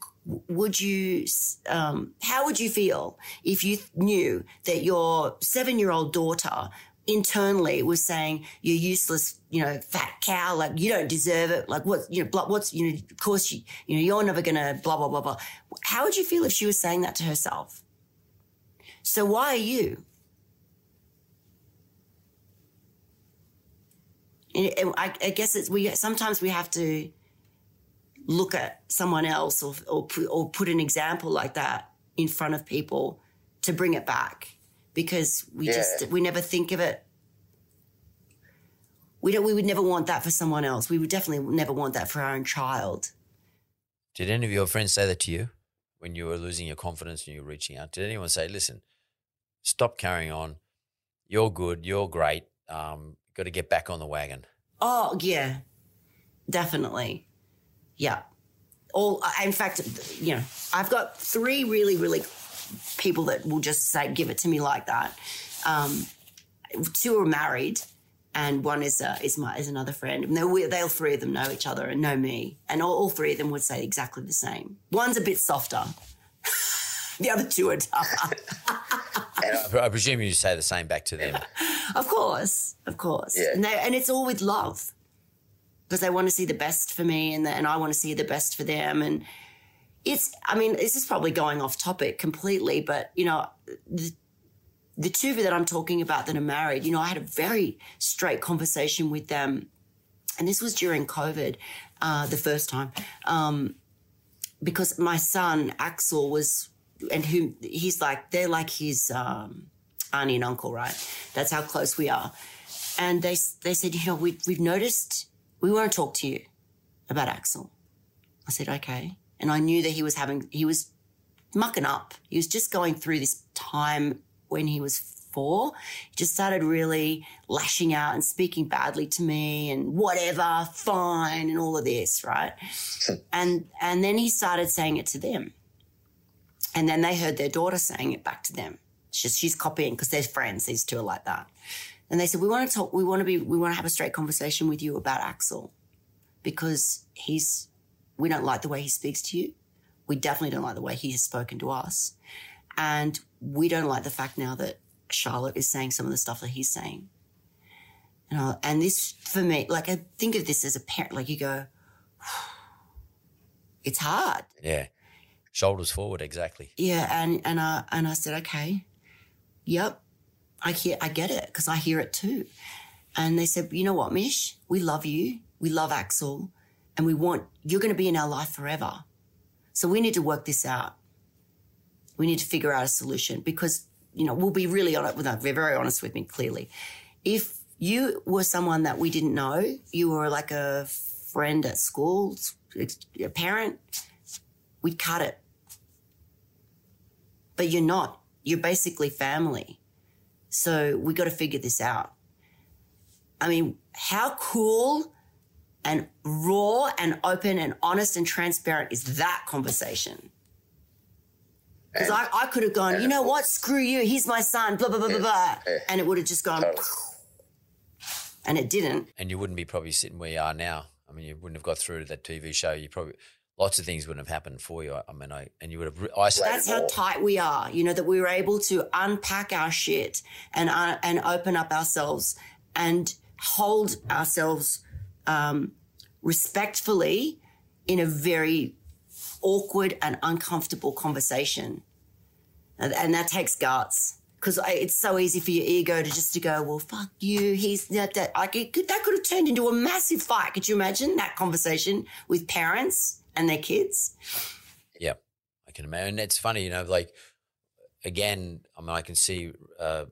would you um, how would you feel if you knew that your seven year old daughter internally was saying you're useless, you know, fat cow, like you don't deserve it. Like what, you know, what's, you know, of course, you, you know, you're never going to blah, blah, blah, blah. How would you feel if she was saying that to herself? So why are you? I, I guess it's, we, sometimes we have to look at someone else or, or, or put an example like that in front of people to bring it back because we yeah. just we never think of it. We don't. We would never want that for someone else. We would definitely never want that for our own child. Did any of your friends say that to you when you were losing your confidence and you were reaching out? Did anyone say, "Listen, stop carrying on. You're good. You're great. Um, got to get back on the wagon." Oh yeah, definitely. Yeah. All in fact, you know, I've got three really, really people that will just say, give it to me like that. Um, two are married, and one is uh, is my is another friend. And they they'll three of them know each other and know me, and all, all three of them would say exactly the same. One's a bit softer. *laughs* the other two are tougher. I presume you say the same back to them. *laughs* of course, of course, yeah. and, they, and it's all with love because they want to see the best for me, and the, and I want to see the best for them, and it's, I mean, this is probably going off topic completely, but, you know, the, the two that I'm talking about that are married, you know, I had a very straight conversation with them. And this was during COVID, uh, the first time, um, because my son, Axel, was, and who he's like, they're like his um, auntie and uncle, right? That's how close we are. And they, they said, you know, we, we've noticed we want to talk to you about Axel. I said, okay and I knew that he was having, he was mucking up. He was just going through this time when he was four. He just started really lashing out and speaking badly to me and whatever, fine, and all of this, right? *laughs* and and then he started saying it to them. And then they heard their daughter saying it back to them. She's, she's copying because they're friends. These two are like that. And they said, we want to talk, we want to be, we want to have a straight conversation with you about Axel because he's we don't like the way he speaks to you. We definitely don't like the way he has spoken to us. And we don't like the fact now that Charlotte is saying some of the stuff that he's saying. You know, and this for me, like I think of this as a parent, like you go, *sighs* it's hard. Yeah. Shoulders forward, exactly. Yeah. And, and I, and I said, okay, yep, I hear, I get it because I hear it too. And they said, you know what, Mish, we love you. We love Axel and we want, you're going to be in our life forever. So we need to work this out. We need to figure out a solution because, you know, we'll be really honest with, we're very honest with me, clearly. If you were someone that we didn't know, you were like a friend at school, a parent, we'd cut it. But you're not. You're basically family. So we got to figure this out. I mean, how cool and raw and open and honest and transparent is that conversation. Because I, I could have gone, you know what, screw you, he's my son, blah, blah, blah, blah, blah. And it would have just gone, totally. *sniffs* and it didn't. And you wouldn't be probably sitting where you are now. I mean, you wouldn't have got through to that TV show. You probably, lots of things wouldn't have happened for you. I mean, I, and you would have isolated. That's how tight we are, you know, that we were able to unpack our shit and, uh, and open up ourselves and hold ourselves um, respectfully in a very awkward and uncomfortable conversation. And, and that takes guts because it's so easy for your ego to just to go, well, fuck you. He's that, that, it could, that could have turned into a massive fight. Could you imagine that conversation with parents and their kids? Yeah, I can imagine. It's funny, you know, like again, I mean, I can see uh,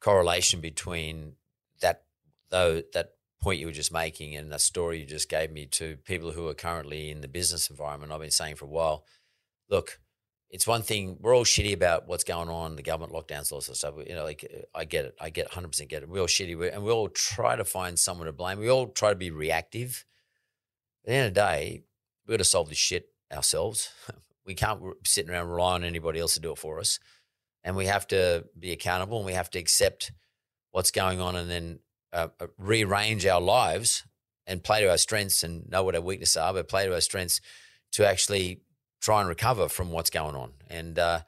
correlation between that though that point you were just making and the story you just gave me to people who are currently in the business environment. I've been saying for a while, look, it's one thing we're all shitty about what's going on, the government lockdowns, all sorts of stuff. You know, like uh, I get it, I get 100 percent get it. We're all shitty, and we all try to find someone to blame. We all try to be reactive. At the end of the day, we got to solve this shit ourselves. *laughs* We can't sit around rely on anybody else to do it for us, and we have to be accountable and we have to accept what's going on and then uh, uh, rearrange our lives and play to our strengths and know what our weaknesses are, but play to our strengths to actually try and recover from what's going on. And uh,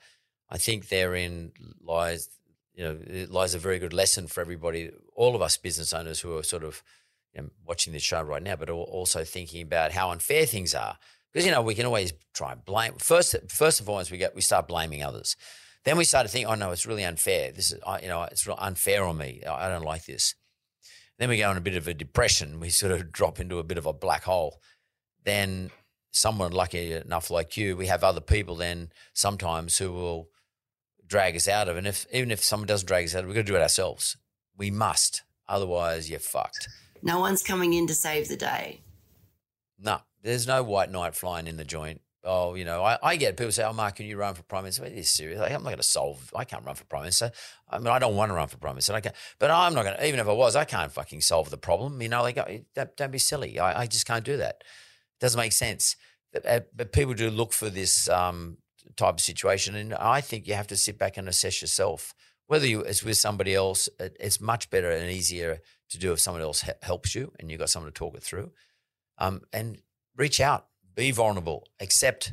I think therein lies, you know, lies a very good lesson for everybody, all of us business owners who are sort of you know, watching this show right now, but also thinking about how unfair things are. Because you know we can always try and blame. First, first and foremost, we get we start blaming others. Then we start to think, oh no, it's really unfair. This is, you know, it's unfair on me. I don't like this. Then we go in a bit of a depression. We sort of drop into a bit of a black hole. Then someone lucky enough like you, we have other people then sometimes who will drag us out of. And if even if someone doesn't drag us out, we've got to do it ourselves. We must. Otherwise, you're fucked. No one's coming in to save the day. No, there's no white knight flying in the joint. Oh, you know, I, I get people say, "Oh, Mark, can you run for prime minister?" Are you serious? Like, I'm not going to solve. I can't run for prime minister. I mean, I don't want to run for prime minister. I can't, but I'm not going to. Even if I was, I can't fucking solve the problem. You know, like, don't, don't be silly. I, I just can't do that. It doesn't make sense. But, uh, but people do look for this um, type of situation, and I think you have to sit back and assess yourself. Whether you it's with somebody else, it, it's much better and easier to do if someone else helps you and you've got someone to talk it through. Um, and reach out, be vulnerable, accept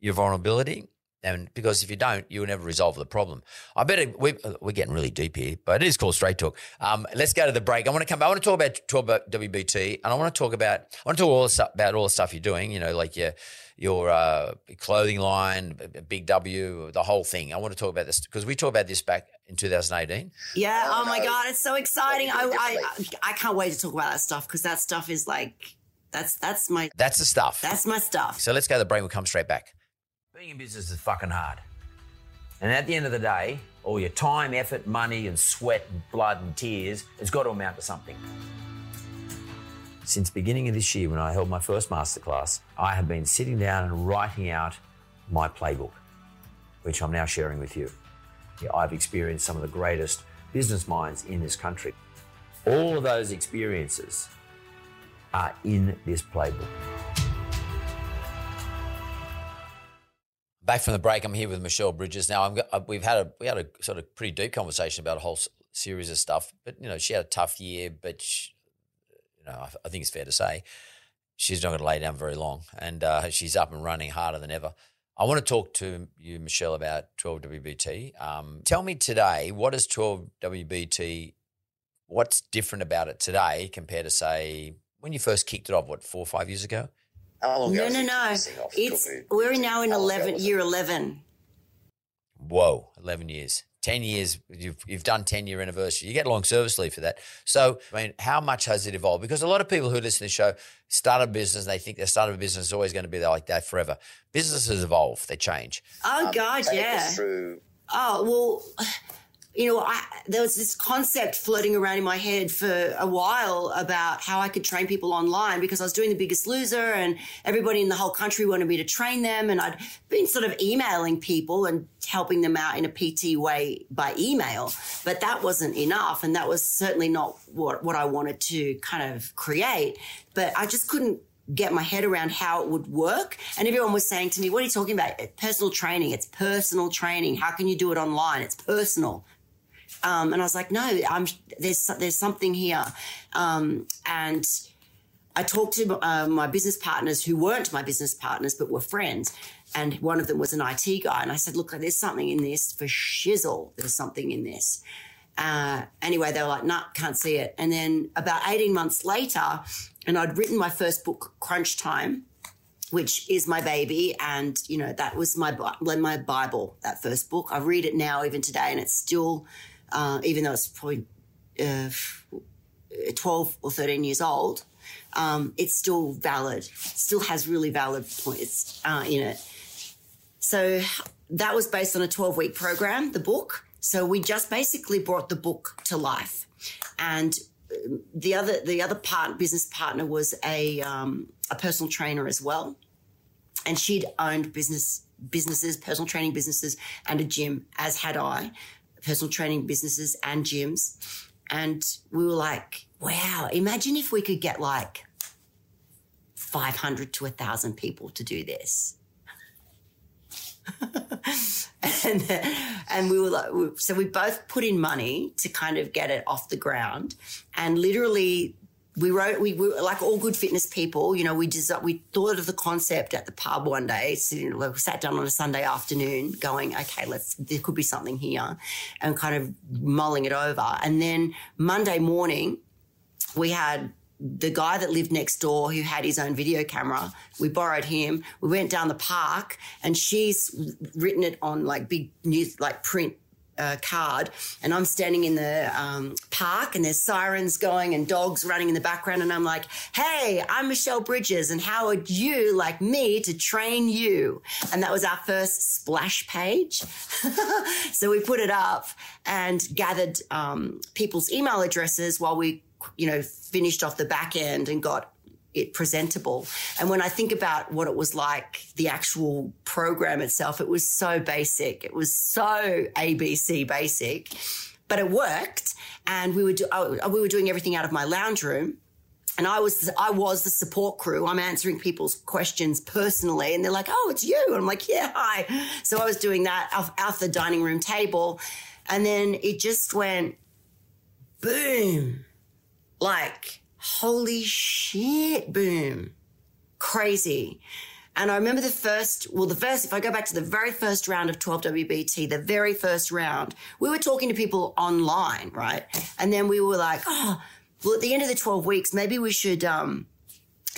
your vulnerability. And because if you don't, you'll never resolve the problem. I bet we, we're getting really deep here, but it is called Straight Talk. Um, let's go to the break. I want to come. back. I want to talk about talk about WBT, and I want to talk about. I want to talk all stuff, about all the stuff you're doing. You know, like your your uh, clothing line, Big W, the whole thing. I want to talk about this because we talked about this back in 2018. Yeah. Oh, oh my god, it's so exciting! I, I I can't wait to talk about that stuff because that stuff is like that's that's my that's the stuff. That's my stuff. So let's go to the break. We'll come straight back. Being in business is fucking hard. And at the end of the day, all your time, effort, money, and sweat, and blood, and tears has got to amount to something. Since beginning of this year, when I held my first masterclass, I have been sitting down and writing out my playbook, which I'm now sharing with you. I've experienced some of the greatest business minds in this country. All of those experiences are in this playbook. Back from the break, I'm here with Michelle Bridges. Now, I'm, uh, we've had a we had a sort of pretty deep conversation about a whole series of stuff. But you know, she had a tough year, but she, you know, I, think it's fair to say she's not going to lay down very long, and uh, she's up and running harder than ever. I want to talk to you, Michelle, about 12WBT. Um, tell me today, what is 12WBT? What's different about it today compared to say when you first kicked it off, what, four or five years ago? How long no, no, no. It's we're now in eleven year eleven. Whoa, eleven years. 10 years, you've, you've done 10 year anniversary. You get long service leave for that. So, I mean, how much has it evolved? Because a lot of people who listen to the show start a business and they think their start of a business is always going to be like that forever. Businesses evolve, they change. Oh, um, God, yeah. Oh, well you know, I, there was this concept floating around in my head for a while about how I could train people online because I was doing the biggest loser and everybody in the whole country wanted me to train them. And I'd been sort of emailing people and helping them out in a PT way by email, but that wasn't enough. And that was certainly not what, what I wanted to kind of create. But I just couldn't get my head around how it would work. And everyone was saying to me, What are you talking about? Personal training. It's personal training. How can you do it online? It's personal. Um, and I was like, no, I'm, there's, there's something here. Um, and I talked to uh, my business partners who weren't my business partners, but were friends. And one of them was an IT guy. And I said, look, there's something in this for shizzle. There's something in this. Uh, anyway, they were like, nah, can't see it. And then about 18 months later, and I'd written my first book, Crunch Time, which is my baby. And, you know, that was my, my Bible, that first book. I read it now, even today, and it's still uh, even though it's probably uh, 12 or 13 years old, um, it's still valid. Still has really valid points uh, in it. So that was based on a 12 week program, the book. So we just basically brought the book to life. And um, the other the other part business partner was a um, a personal trainer as well, and she'd owned business businesses, personal training businesses, and a gym, as had I personal training businesses and gyms. And we were like, wow, imagine if we could get like 500 to 1,000 people to do this. *laughs* and and we were like, so we both put in money to kind of get it off the ground, and literally. We wrote, we were like all good fitness people, you know, we just, we thought of the concept at the pub one day, sitting, we sat down on a Sunday afternoon going, okay, let's, there could be something here and kind of mulling it over. And then Monday morning, we had the guy that lived next door who had his own video camera. We borrowed him. We went down the park and she's written it on like big news, like print uh, card. And I'm standing in the um, park and there's sirens going and dogs running in the background. And I'm like, hey, I'm Michelle Bridges. And how would you like me to train you? And that was our first splash page. *laughs* so we put it up and gathered um, people's email addresses while we you know, finished off the back end and got it presentable. And when I think about what it was like, the actual program itself, it was so basic. It was so ABC basic, but it worked. And we were, do- oh, oh, we were doing everything out of my lounge room. And I was, I was the support crew. I'm answering people's questions personally. And they're like, oh, it's you. And I'm like, yeah, hi. So I was doing that off, off the dining room table. And then it just went boom like holy shit boom. Crazy. And i remember the first well the first if i go back to the very first round of 12wbt the very first round we were talking to people online right? And then we were like oh well at the end of the 12 weeks maybe we should um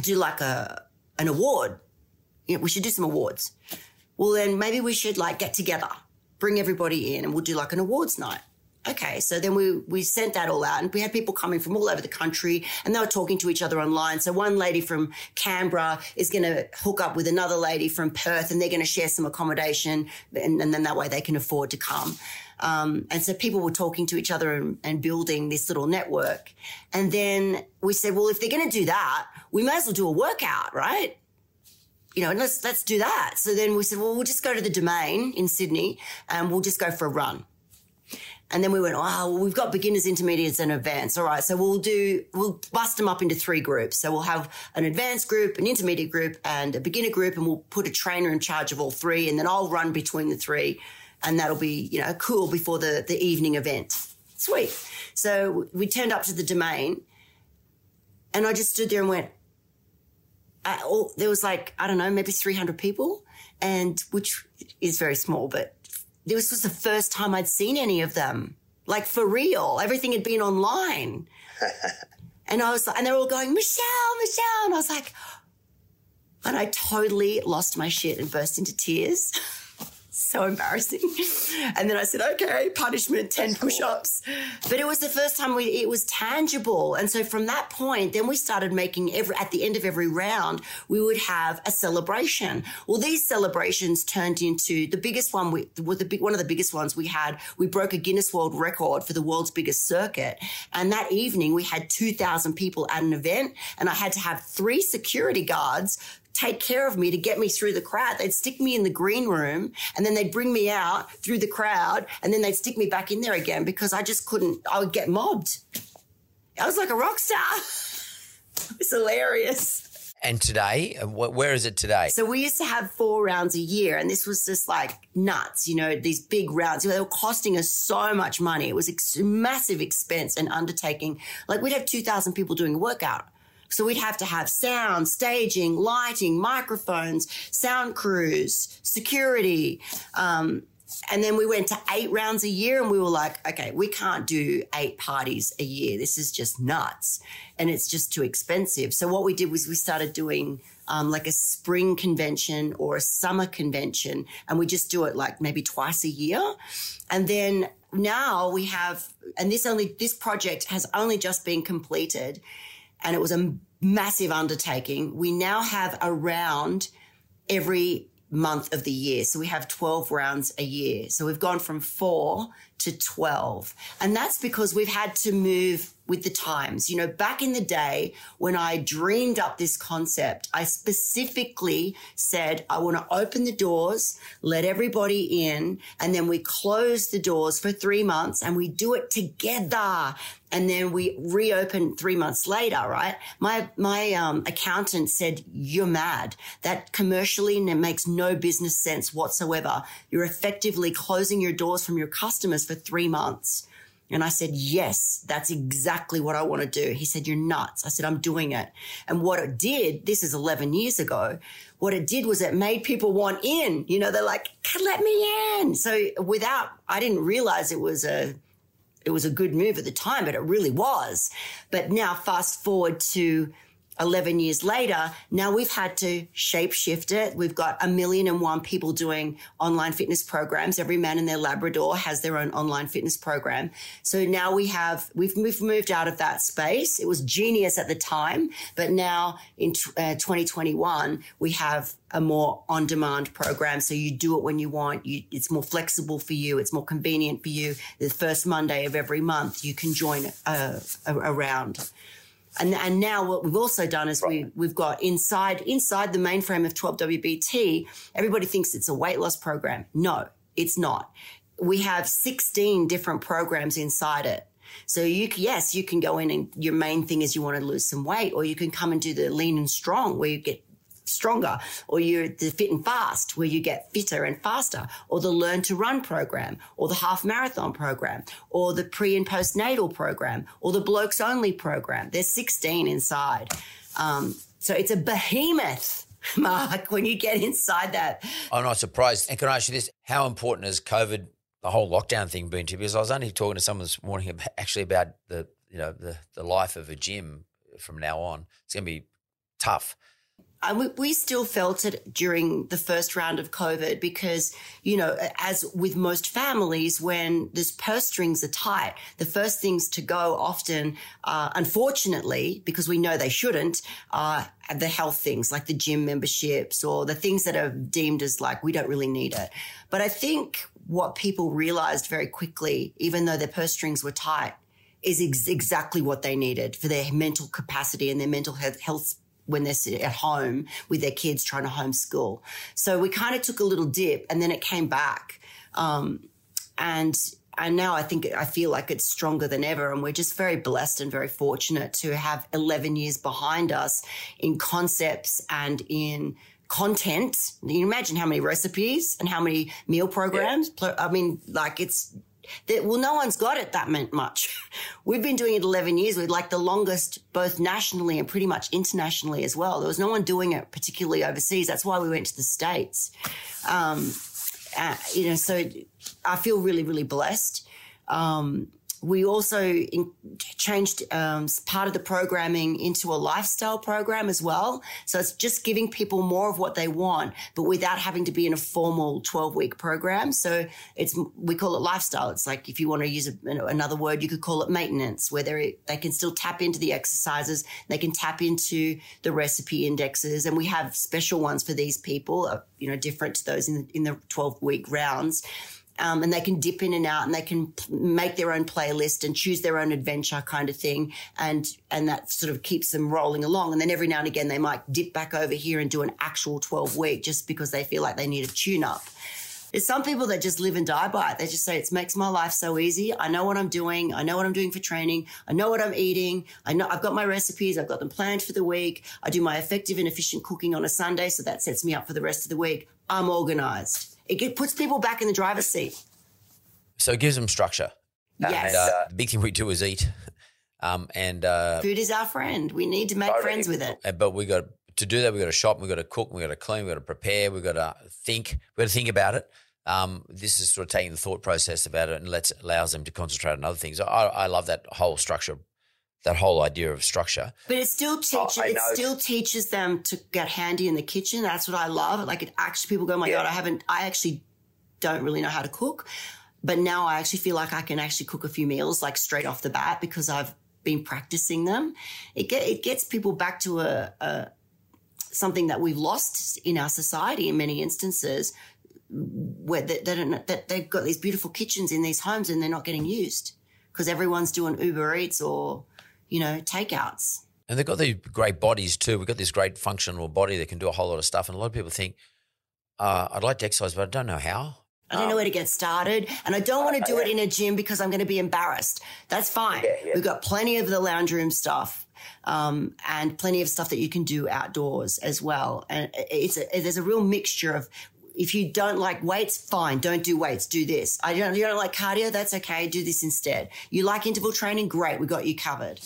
do like a an award. You know, we should do some awards. Well then maybe we should like get together bring everybody in and we'll do like an awards night Okay, so then we we sent that all out, and we had people coming from all over the country, and they were talking to each other online. So one lady from Canberra is going to hook up with another lady from Perth, and they're going to share some accommodation, and, and then that way they can afford to come. Um, and so people were talking to each other and, and building this little network. And then we said, well, if they're going to do that, we may as well do a workout, right? you know, let's let's do that. So then we said, well, we'll just go to the domain in Sydney and we'll just go for a run. And then we went, oh, well, we've got beginners, intermediates, and advanced. All right, so we'll do, we'll bust them up into three groups. So we'll have an advanced group, an intermediate group, and a beginner group, and we'll put a trainer in charge of all three, and then I'll run between the three, and that'll be, you know, cool before the the evening event. Sweet. So we turned up to the domain, and I just stood there and went, uh, all, there was like I don't know, maybe 300 people, and which is very small, but this was the first time I'd seen any of them, like for real. Everything had been online, *laughs* and I was, like, and they're all going Michelle, Michelle, and I was like, and I totally lost my shit and burst into tears. *laughs* so embarrassing. *laughs* And then I said, okay, punishment, 10 push ups. But it was the first time we, it was tangible. And so from that point, then we started making every, at the end of every round, we would have a celebration. Well, these celebrations turned into the biggest one, we, was the big, one of the biggest ones we had. We broke a Guinness World Record for the world's biggest circuit. And that evening we had 2,000 people at an event and I had to have three security guards take care of me to get me through the crowd. They'd stick me in the green room and then they'd bring me out through the crowd and then they'd stick me back in there again because I just couldn't, I would get mobbed. I was like a rock star. *laughs* it's hilarious. And today, where is it today? So we used to have four rounds a year, and this was just like nuts, you know, these big rounds. They were costing us so much money. It was ex- massive expense and undertaking. Like we'd have 2,000 people doing a workout. So we'd have to have sound, staging, lighting, microphones, sound crews, security. Um, and then we went to eight rounds a year and we were like, okay, we can't do eight parties a year. This is just nuts. And it's just too expensive. So what we did was we started doing um, like a spring convention or a summer convention. And we just do it like maybe twice a year. And then now we have, and this only, this project has only just been completed and it was a massive undertaking. We now have a round every month of the year. So we have 12 rounds a year. So we've gone from four to 12. And that's because we've had to move with the times. You know, back in the day when I dreamed up this concept, I specifically said, I want to open the doors, let everybody in, and then we close the doors for three months and we do it together. And then we reopen three months later, right? My, my, um, accountant said, you're mad. That commercially makes no business sense whatsoever. You're effectively closing your doors from your customers for three months. And I said, yes, that's exactly what I want to do. He said, you're nuts. I said, I'm doing it. And what it did, this is 11 years ago, what it did was it made people want in. You know, they're like, let me in. So without, I didn't realize it was a, it was a good move at the time, but it really was. But now fast forward to 11 years later, now we've had to shape shift it. We've got a million and one people doing online fitness programs. Every man in their Labrador has their own online fitness program. So now we have, we've, we've moved out of that space. It was genius at the time, but now in uh, 2021, we have a more on demand program. So you do it when you want. You, it's more flexible for you. It's more convenient for you. The first Monday of every month, you can join uh, around. And, and now what we've also done is we, we've got inside, inside the mainframe of 12WBT, everybody thinks it's a weight loss program. No, it's not. We have 16 different programs inside it. So you, yes, you can go in and your main thing is you want to lose some weight, or you can come and do the lean and strong where you get stronger, or you're the fit and fast where you get fitter and faster, or the learn to run program, or the half marathon program, or the pre and postnatal program, or the blokes only program. There's 16 inside. Um, so it's a behemoth. *laughs* Mark, when you get inside that. I'm not surprised. And can I ask you this? How important has COVID, the whole lockdown thing, been to you? Because I was only talking to someone this morning about, actually about the you know the the life of a gym from now on. It's going to be tough we, we still felt it during the first round of COVID because, you know, as with most families, when this purse strings are tight, the first things to go often, uh, unfortunately, because we know they shouldn't, are the health things like the gym memberships or the things that are deemed as like, we don't really need it. But I think what people realized very quickly, even though their purse strings were tight, is ex- exactly what they needed for their mental capacity and their mental health when they're at home with their kids trying to homeschool. So we kind of took a little dip and then it came back. Um, and and now I think I feel like it's stronger than ever. And we're just very blessed and very fortunate to have 11 years behind us in concepts and in content. You imagine how many recipes and how many meal programs. Yeah. I mean, like it's that, well, no one's got it that meant much. *laughs* We've been doing it 11 years. We're like the longest, both nationally and pretty much internationally as well. There was no one doing it particularly overseas. That's why we went to the States. Um, uh, you know, so I feel really, really blessed. Um, we also in, changed um, part of the programming into a lifestyle program as well. So it's just giving people more of what they want, but without having to be in a formal 12 week program. So it's, we call it lifestyle. It's like if you want to use a, another word, you could call it maintenance, where they they can still tap into the exercises. They can tap into the recipe indexes. And we have special ones for these people, uh, you know, different to those in, in the 12 week rounds um, and they can dip in and out and they can make their own playlist and choose their own adventure kind of thing. And, and that sort of keeps them rolling along. And then every now and again, they might dip back over here and do an actual 12 week just because they feel like they need a tune up. There's some people that just live and die by it. They just say it makes my life so easy. I know what I'm doing. I know what I'm doing for training. I know what I'm eating. I know I've got my recipes. I've got them planned for the week. I do my effective and efficient cooking on a Sunday, so that sets me up for the rest of the week. I'm organized. It puts people back in the driver's seat. So it gives them structure. Yes. And, uh, the big thing we do is eat. Um, and uh, food is our friend. We need to make friends with it. But we got to do that. We got to shop. We got to cook. We got to clean. We got to prepare. We got to think. We got to think about it. Um, this is sort of taking the thought process about it and lets allows them to concentrate on other things. I, I love that whole structure, that whole idea of structure. But it still oh, teaches. Oh, it still teaches them to get handy in the kitchen. That's what I love. Like it actually, people go, oh "My yeah. God, I haven't. I actually don't really know how to cook." But now I actually feel like I can actually cook a few meals like straight off the bat because I've been practicing them. It get, it gets people back to a, a something that we've lost in our society in many instances where they, they don't, that they've got these beautiful kitchens in these homes and they're not getting used because everyone's doing Uber Eats or, you know, takeouts. And they've got these great bodies too. We've got this great functional body that can do a whole lot of stuff. And a lot of people think, uh, I'd like to exercise, but I don't know how. I don't know where to get started, and I don't want to do it in a gym because I'm going to be embarrassed. That's fine. Yeah, yeah. We've got plenty of the lounge room stuff, um, and plenty of stuff that you can do outdoors as well. And it's a, there's a real mixture of. If you don't like weights, fine, don't do weights. Do this. I don't. You don't like cardio? That's okay. Do this instead. You like interval training? Great, we got you covered.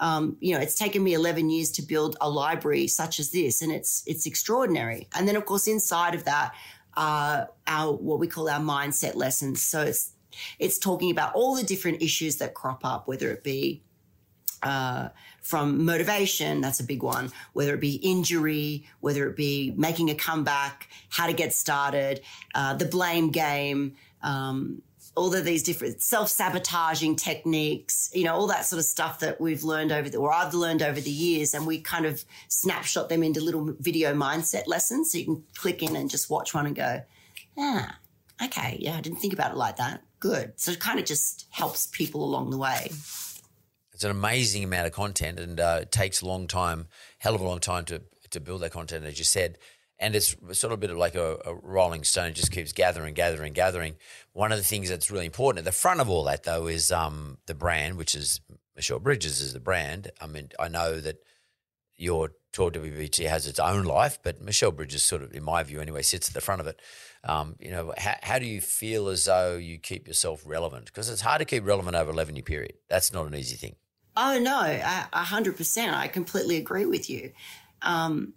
Um, you know, it's taken me 11 years to build a library such as this, and it's it's extraordinary. And then, of course, inside of that, uh, our what we call our mindset lessons. So it's it's talking about all the different issues that crop up, whether it be uh, from motivation, that's a big one, whether it be injury, whether it be making a comeback, how to get started, uh, the blame game, um, all of these different self-sabotaging techniques, you know, all that sort of stuff that we've learned over the, or I've learned over the years. And we kind of snapshot them into little video mindset lessons. So you can click in and just watch one and go, ah, okay. Yeah. I didn't think about it like that. Good. So it kind of just helps people along the way. It's an amazing amount of content, and uh, it takes a long time, hell of a long time to to build that content, as you said. And it's sort of a bit of like a, a rolling stone; it just keeps gathering, gathering, gathering. One of the things that's really important at the front of all that, though, is um, the brand, which is Michelle Bridges is the brand. I mean, I know that your tour WBT has its own life, but Michelle Bridges sort of, in my view anyway, sits at the front of it. Um, you know, how, how do you feel as though you keep yourself relevant? Because it's hard to keep relevant over 11 year period. That's not an easy thing. Oh no, a hundred percent. I completely agree with you. Um,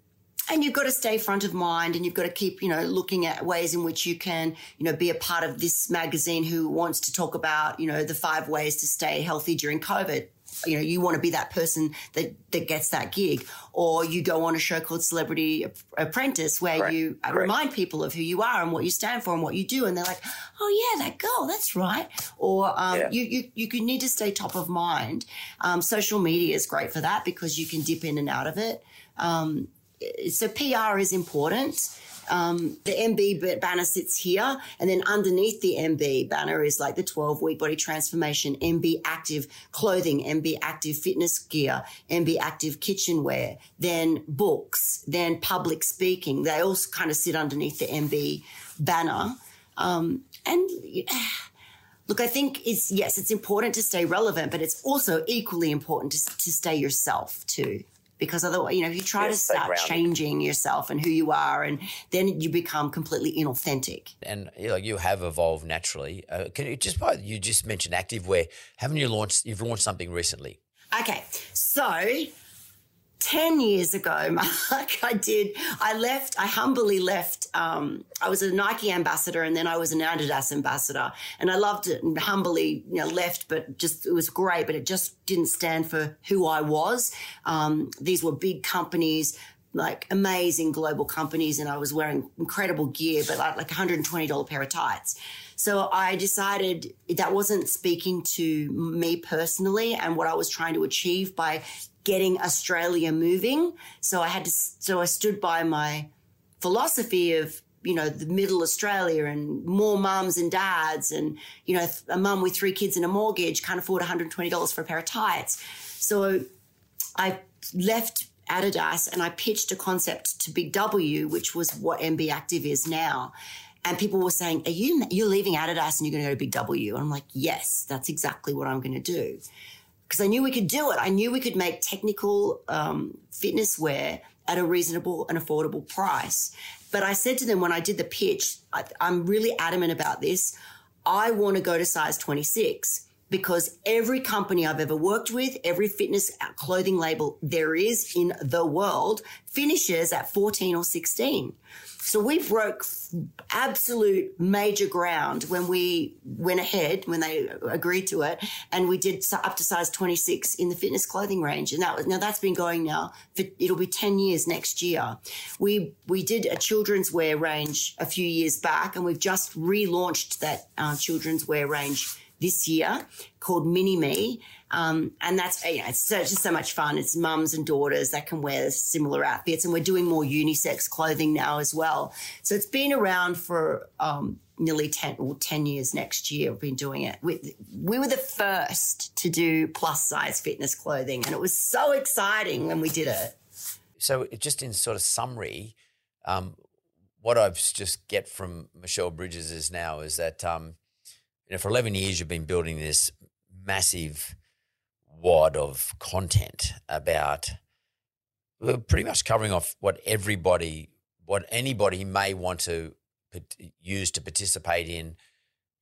and you've got to stay front of mind, and you've got to keep, you know, looking at ways in which you can, you know, be a part of this magazine who wants to talk about, you know, the five ways to stay healthy during COVID. You know, you want to be that person that that gets that gig, or you go on a show called Celebrity Apprentice where Right, you right. remind people of who you are and what you stand for and what you do, and they're like, "Oh yeah, that girl, that's right." Or um, Yeah. you you you could need to stay top of mind. Um, social media is great for that because you can dip in and out of it. Um, so PR is important. Um, the MB banner sits here, and then underneath the MB banner is like the 12 week body transformation, MB active clothing, MB active fitness gear, MB active kitchenware, then books, then public speaking. They all kind of sit underneath the MB banner. Um, and *sighs* Look, I think it's yes, it's important to stay relevant, but it's also equally important to, to stay yourself too. Because otherwise, you know, if you try to start changing yourself and who you are, and then you become completely inauthentic. And you know, you have evolved naturally. Uh, can you just by you just mentioned active? activewear? Haven't you launched? You've launched something recently. Okay, so 10 years ago, *laughs* Mark, I did, I left, I humbly left, um, I was a Nike ambassador and then I was an Adidas ambassador. And I loved it and humbly, you know, left, but just, it was great, but it just didn't stand for who I was. Um, these were big companies. Like amazing global companies, and I was wearing incredible gear, but like, like a $120 pair of tights. So I decided that wasn't speaking to me personally and what I was trying to achieve by getting Australia moving. So I had to, so I stood by my philosophy of, you know, the middle Australia and more mums and dads and, you know, a mum with three kids and a mortgage can't afford $120 for a pair of tights. So I left Adidas and I pitched a concept to Big W, which was what MB Active is now. And people were saying, "Are you you're leaving Adidas and you're going to go to Big W?" And I'm like, "Yes, that's exactly what I'm going to do." Because I knew we could do it. I knew we could make technical um, fitness wear at a reasonable and affordable price. But I said to them when I did the pitch, I, I'm really adamant about this. I want to go to size 26 because every company I've ever worked with, every fitness clothing label there is in the world finishes at 14 or 16. So we broke absolute major ground when we went ahead, when they agreed to it, and we did up to size 26 in the fitness clothing range. And that was, now that's been going now for, it'll be 10 years next year. We, we did a children's wear range a few years back, and we've just relaunched that uh, children's wear range this year called Mini Me. Um, and that's, you know, it's, so, just so much fun. It's mums and daughters that can wear similar outfits. And we're doing more unisex clothing now as well. So it's been around for um, nearly 10 or 10 years next year. We've been doing it. We, we were the first to do plus size fitness clothing. And it was so exciting when we did it. So, just in sort of summary, um, what I've just get from Michelle Bridges is now is that um, you know for eleven years you've been building this massive wad of content about pretty much covering off what everybody, what anybody may want to use to participate in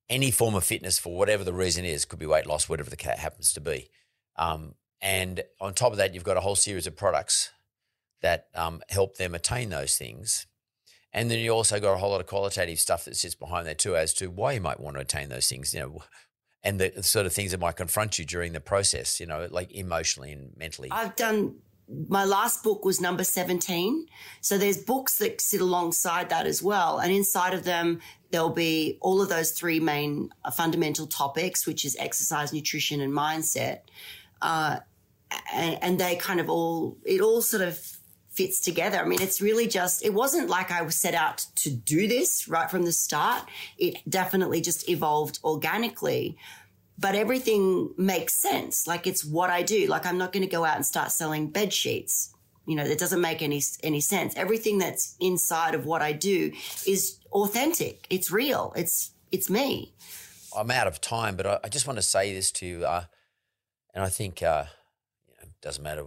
any form of fitness for whatever the reason is. Could be weight loss, whatever the cat happens to be. Um, and on top of that, you've got a whole series of products that um, help them attain those things. And then you also got a whole lot of qualitative stuff that sits behind that too, as to why you might want to attain those things. You know, and the sort of things that might confront you during the process, you know, like emotionally and mentally. I've done my last book was number 17. So there's books that sit alongside that as well. And inside of them, there'll be all of those three main uh, fundamental topics, which is exercise, nutrition, and mindset. Uh, and, and they kind of all, it all sort of fits together. I mean, it's really just, it wasn't like I was set out to do this right from the start. It definitely just evolved organically. But everything makes sense. Like it's what I do. Like I'm not going to go out and start selling bed sheets. You know, that doesn't make any any sense. Everything that's inside of what I do is authentic. It's real. It's it's me. I'm out of time, but I, I just want to say this to you, uh, and I think uh, you know, it doesn't matter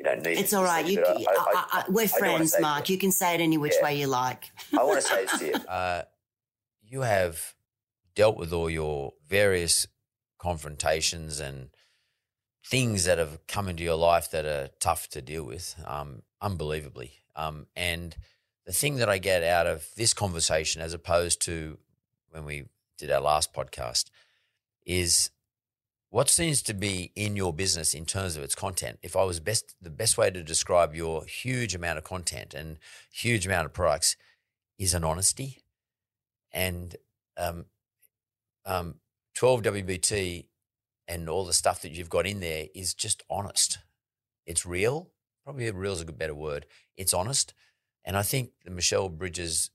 you don't need. It's all right. You, I, I, I, we're friends, Mark. You can say it any which yeah. way you like. *laughs* I want to say this to you. Uh, you have dealt with all your various confrontations and things that have come into your life that are tough to deal with, um, unbelievably. Um, and the thing that I get out of this conversation, as opposed to when we did our last podcast, is what seems to be in your business in terms of its content? If I was best, the best way to describe your huge amount of content and huge amount of products is an honesty. And um, um, 12 WBT and all the stuff that you've got in there is just honest. It's real. Probably real is a good better word. It's honest. And I think the Michelle Bridges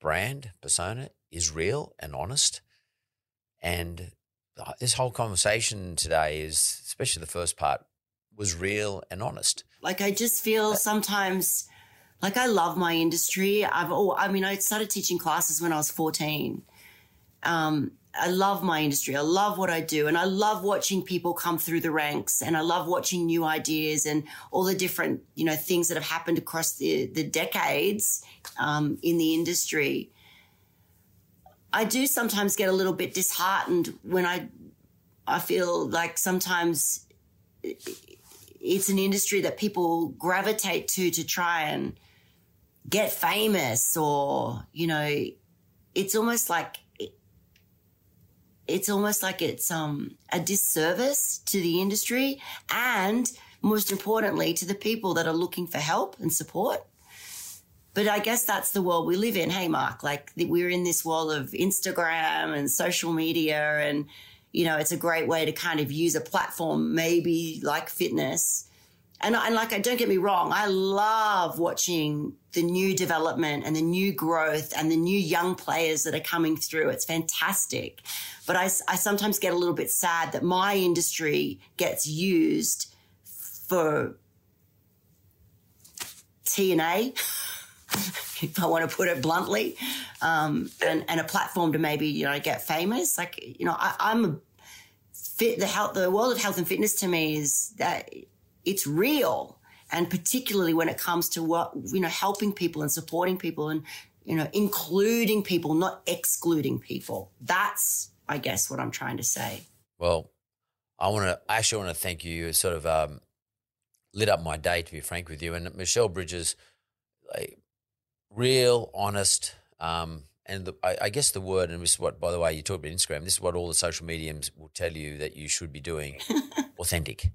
brand persona is real and honest. And this whole conversation today is, especially the first part, was real and honest. Like I just feel sometimes, like I love my industry. I've, oh, I mean, I started teaching classes when I was fourteen. Um, I love my industry. I love what I do. And I love watching people come through the ranks and I love watching new ideas and all the different, you know, things that have happened across the, the decades um, in the industry. I do sometimes get a little bit disheartened when I I feel like sometimes it's an industry that people gravitate to to try and get famous or you know it's almost like it's almost like it's um, a disservice to the industry and most importantly to the people that are looking for help and support but I guess that's the world we live in. Hey, Mark, like we're in this world of Instagram and social media. And, you know, it's a great way to kind of use a platform, maybe like fitness. And, and like, I don't get me wrong, I love watching the new development and the new growth and the new young players that are coming through. It's fantastic. But I, I sometimes get a little bit sad that my industry gets used for TNA. *laughs* *laughs* if I want to put it bluntly, um, and, and a platform to maybe, you know, get famous. Like, you know, I, am a fit, the health, the world of health and fitness to me is that it's real. And particularly when it comes to what, you know, helping people and supporting people and, you know, including people, not excluding people. That's, I guess, what I'm trying to say. Well, I want to, I actually want to thank you. You sort of um, lit up my day, to be frank with you. And Michelle Bridges, like, real, honest, um, and the, I, I, guess the word, and this is what, by the way, you talked about Instagram. This is what all the social mediums will tell you that you should be doing: *laughs* authentic,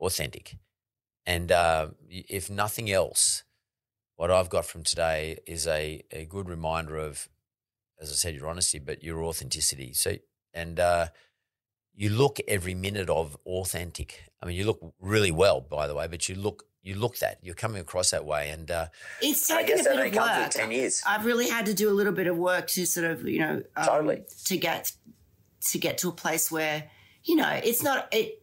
authentic. And uh, if nothing else, what I've got from today is a a good reminder of, as I said, your honesty, but your authenticity. So, and uh, you look every minute of authentic. I mean, you look really well, by the way, but you look you look that you're coming across that way, and uh, It's I taken guess a bit only of work. with 10 years. I've really had to do a little bit of work to sort of, you know, um, Totally. to get to get to a place where, you know, it's not it.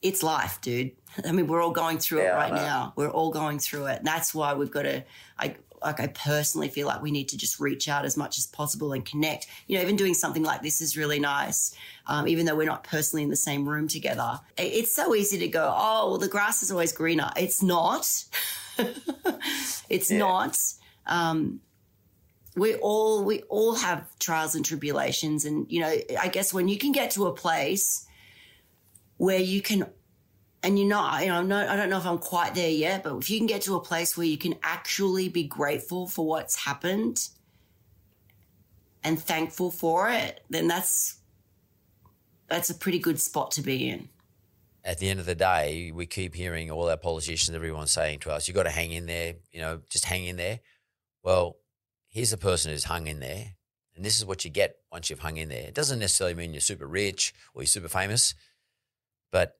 It's life, dude. I mean, we're all going through it Yeah, I right now. We're all going through it, and that's why we've got to. I like. I personally feel like we need to just reach out as much as possible and connect. You know, even doing something like this is really nice. Um, even though we're not personally in the same room together, it's so easy to go. Oh, well, the grass is always greener. It's not. *laughs* it's Yeah. not. Um, we all we all have trials and tribulations, and you know, I guess when you can get to a place where you can, and you're not, you know, I don't know if I'm quite there yet, but if you can get to a place where you can actually be grateful for what's happened and thankful for it, then that's that's a pretty good spot to be in. at the end of the day, we keep hearing all our politicians, everyone saying to us, "You got to hang in there. You know, just hang in there." Well, here's a person who's hung in there, and this is what you get once you've hung in there. It doesn't necessarily mean you're super rich or you're super famous, but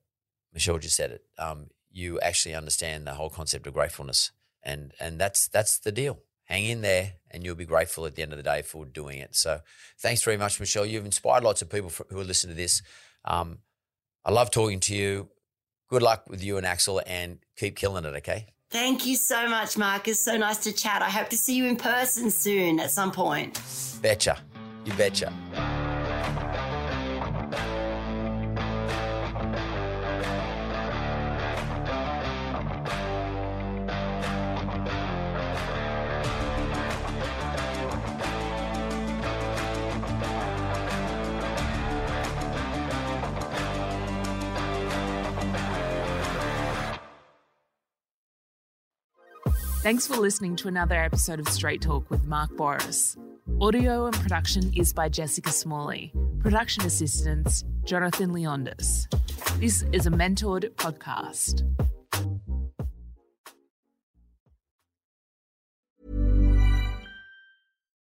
Michelle just said it. Um, you actually understand the whole concept of gratefulness, and and that's that's the deal. Hang in there, and you'll be grateful at the end of the day for doing it. So, thanks very much, Michelle. You've inspired lots of people for, who are listening to this. Um, I love talking to you. Good luck with you and Axel, and keep killing it. Okay. Thank you so much, Marcus. So nice to chat. I hope to see you in person soon at some point. Betcha. You betcha. Thanks for listening to another episode of Straight Talk with Mark Bouris. Audio and production is by Jessica Smalley. Production assistance, Jonathan Leondis. This is a mentored podcast.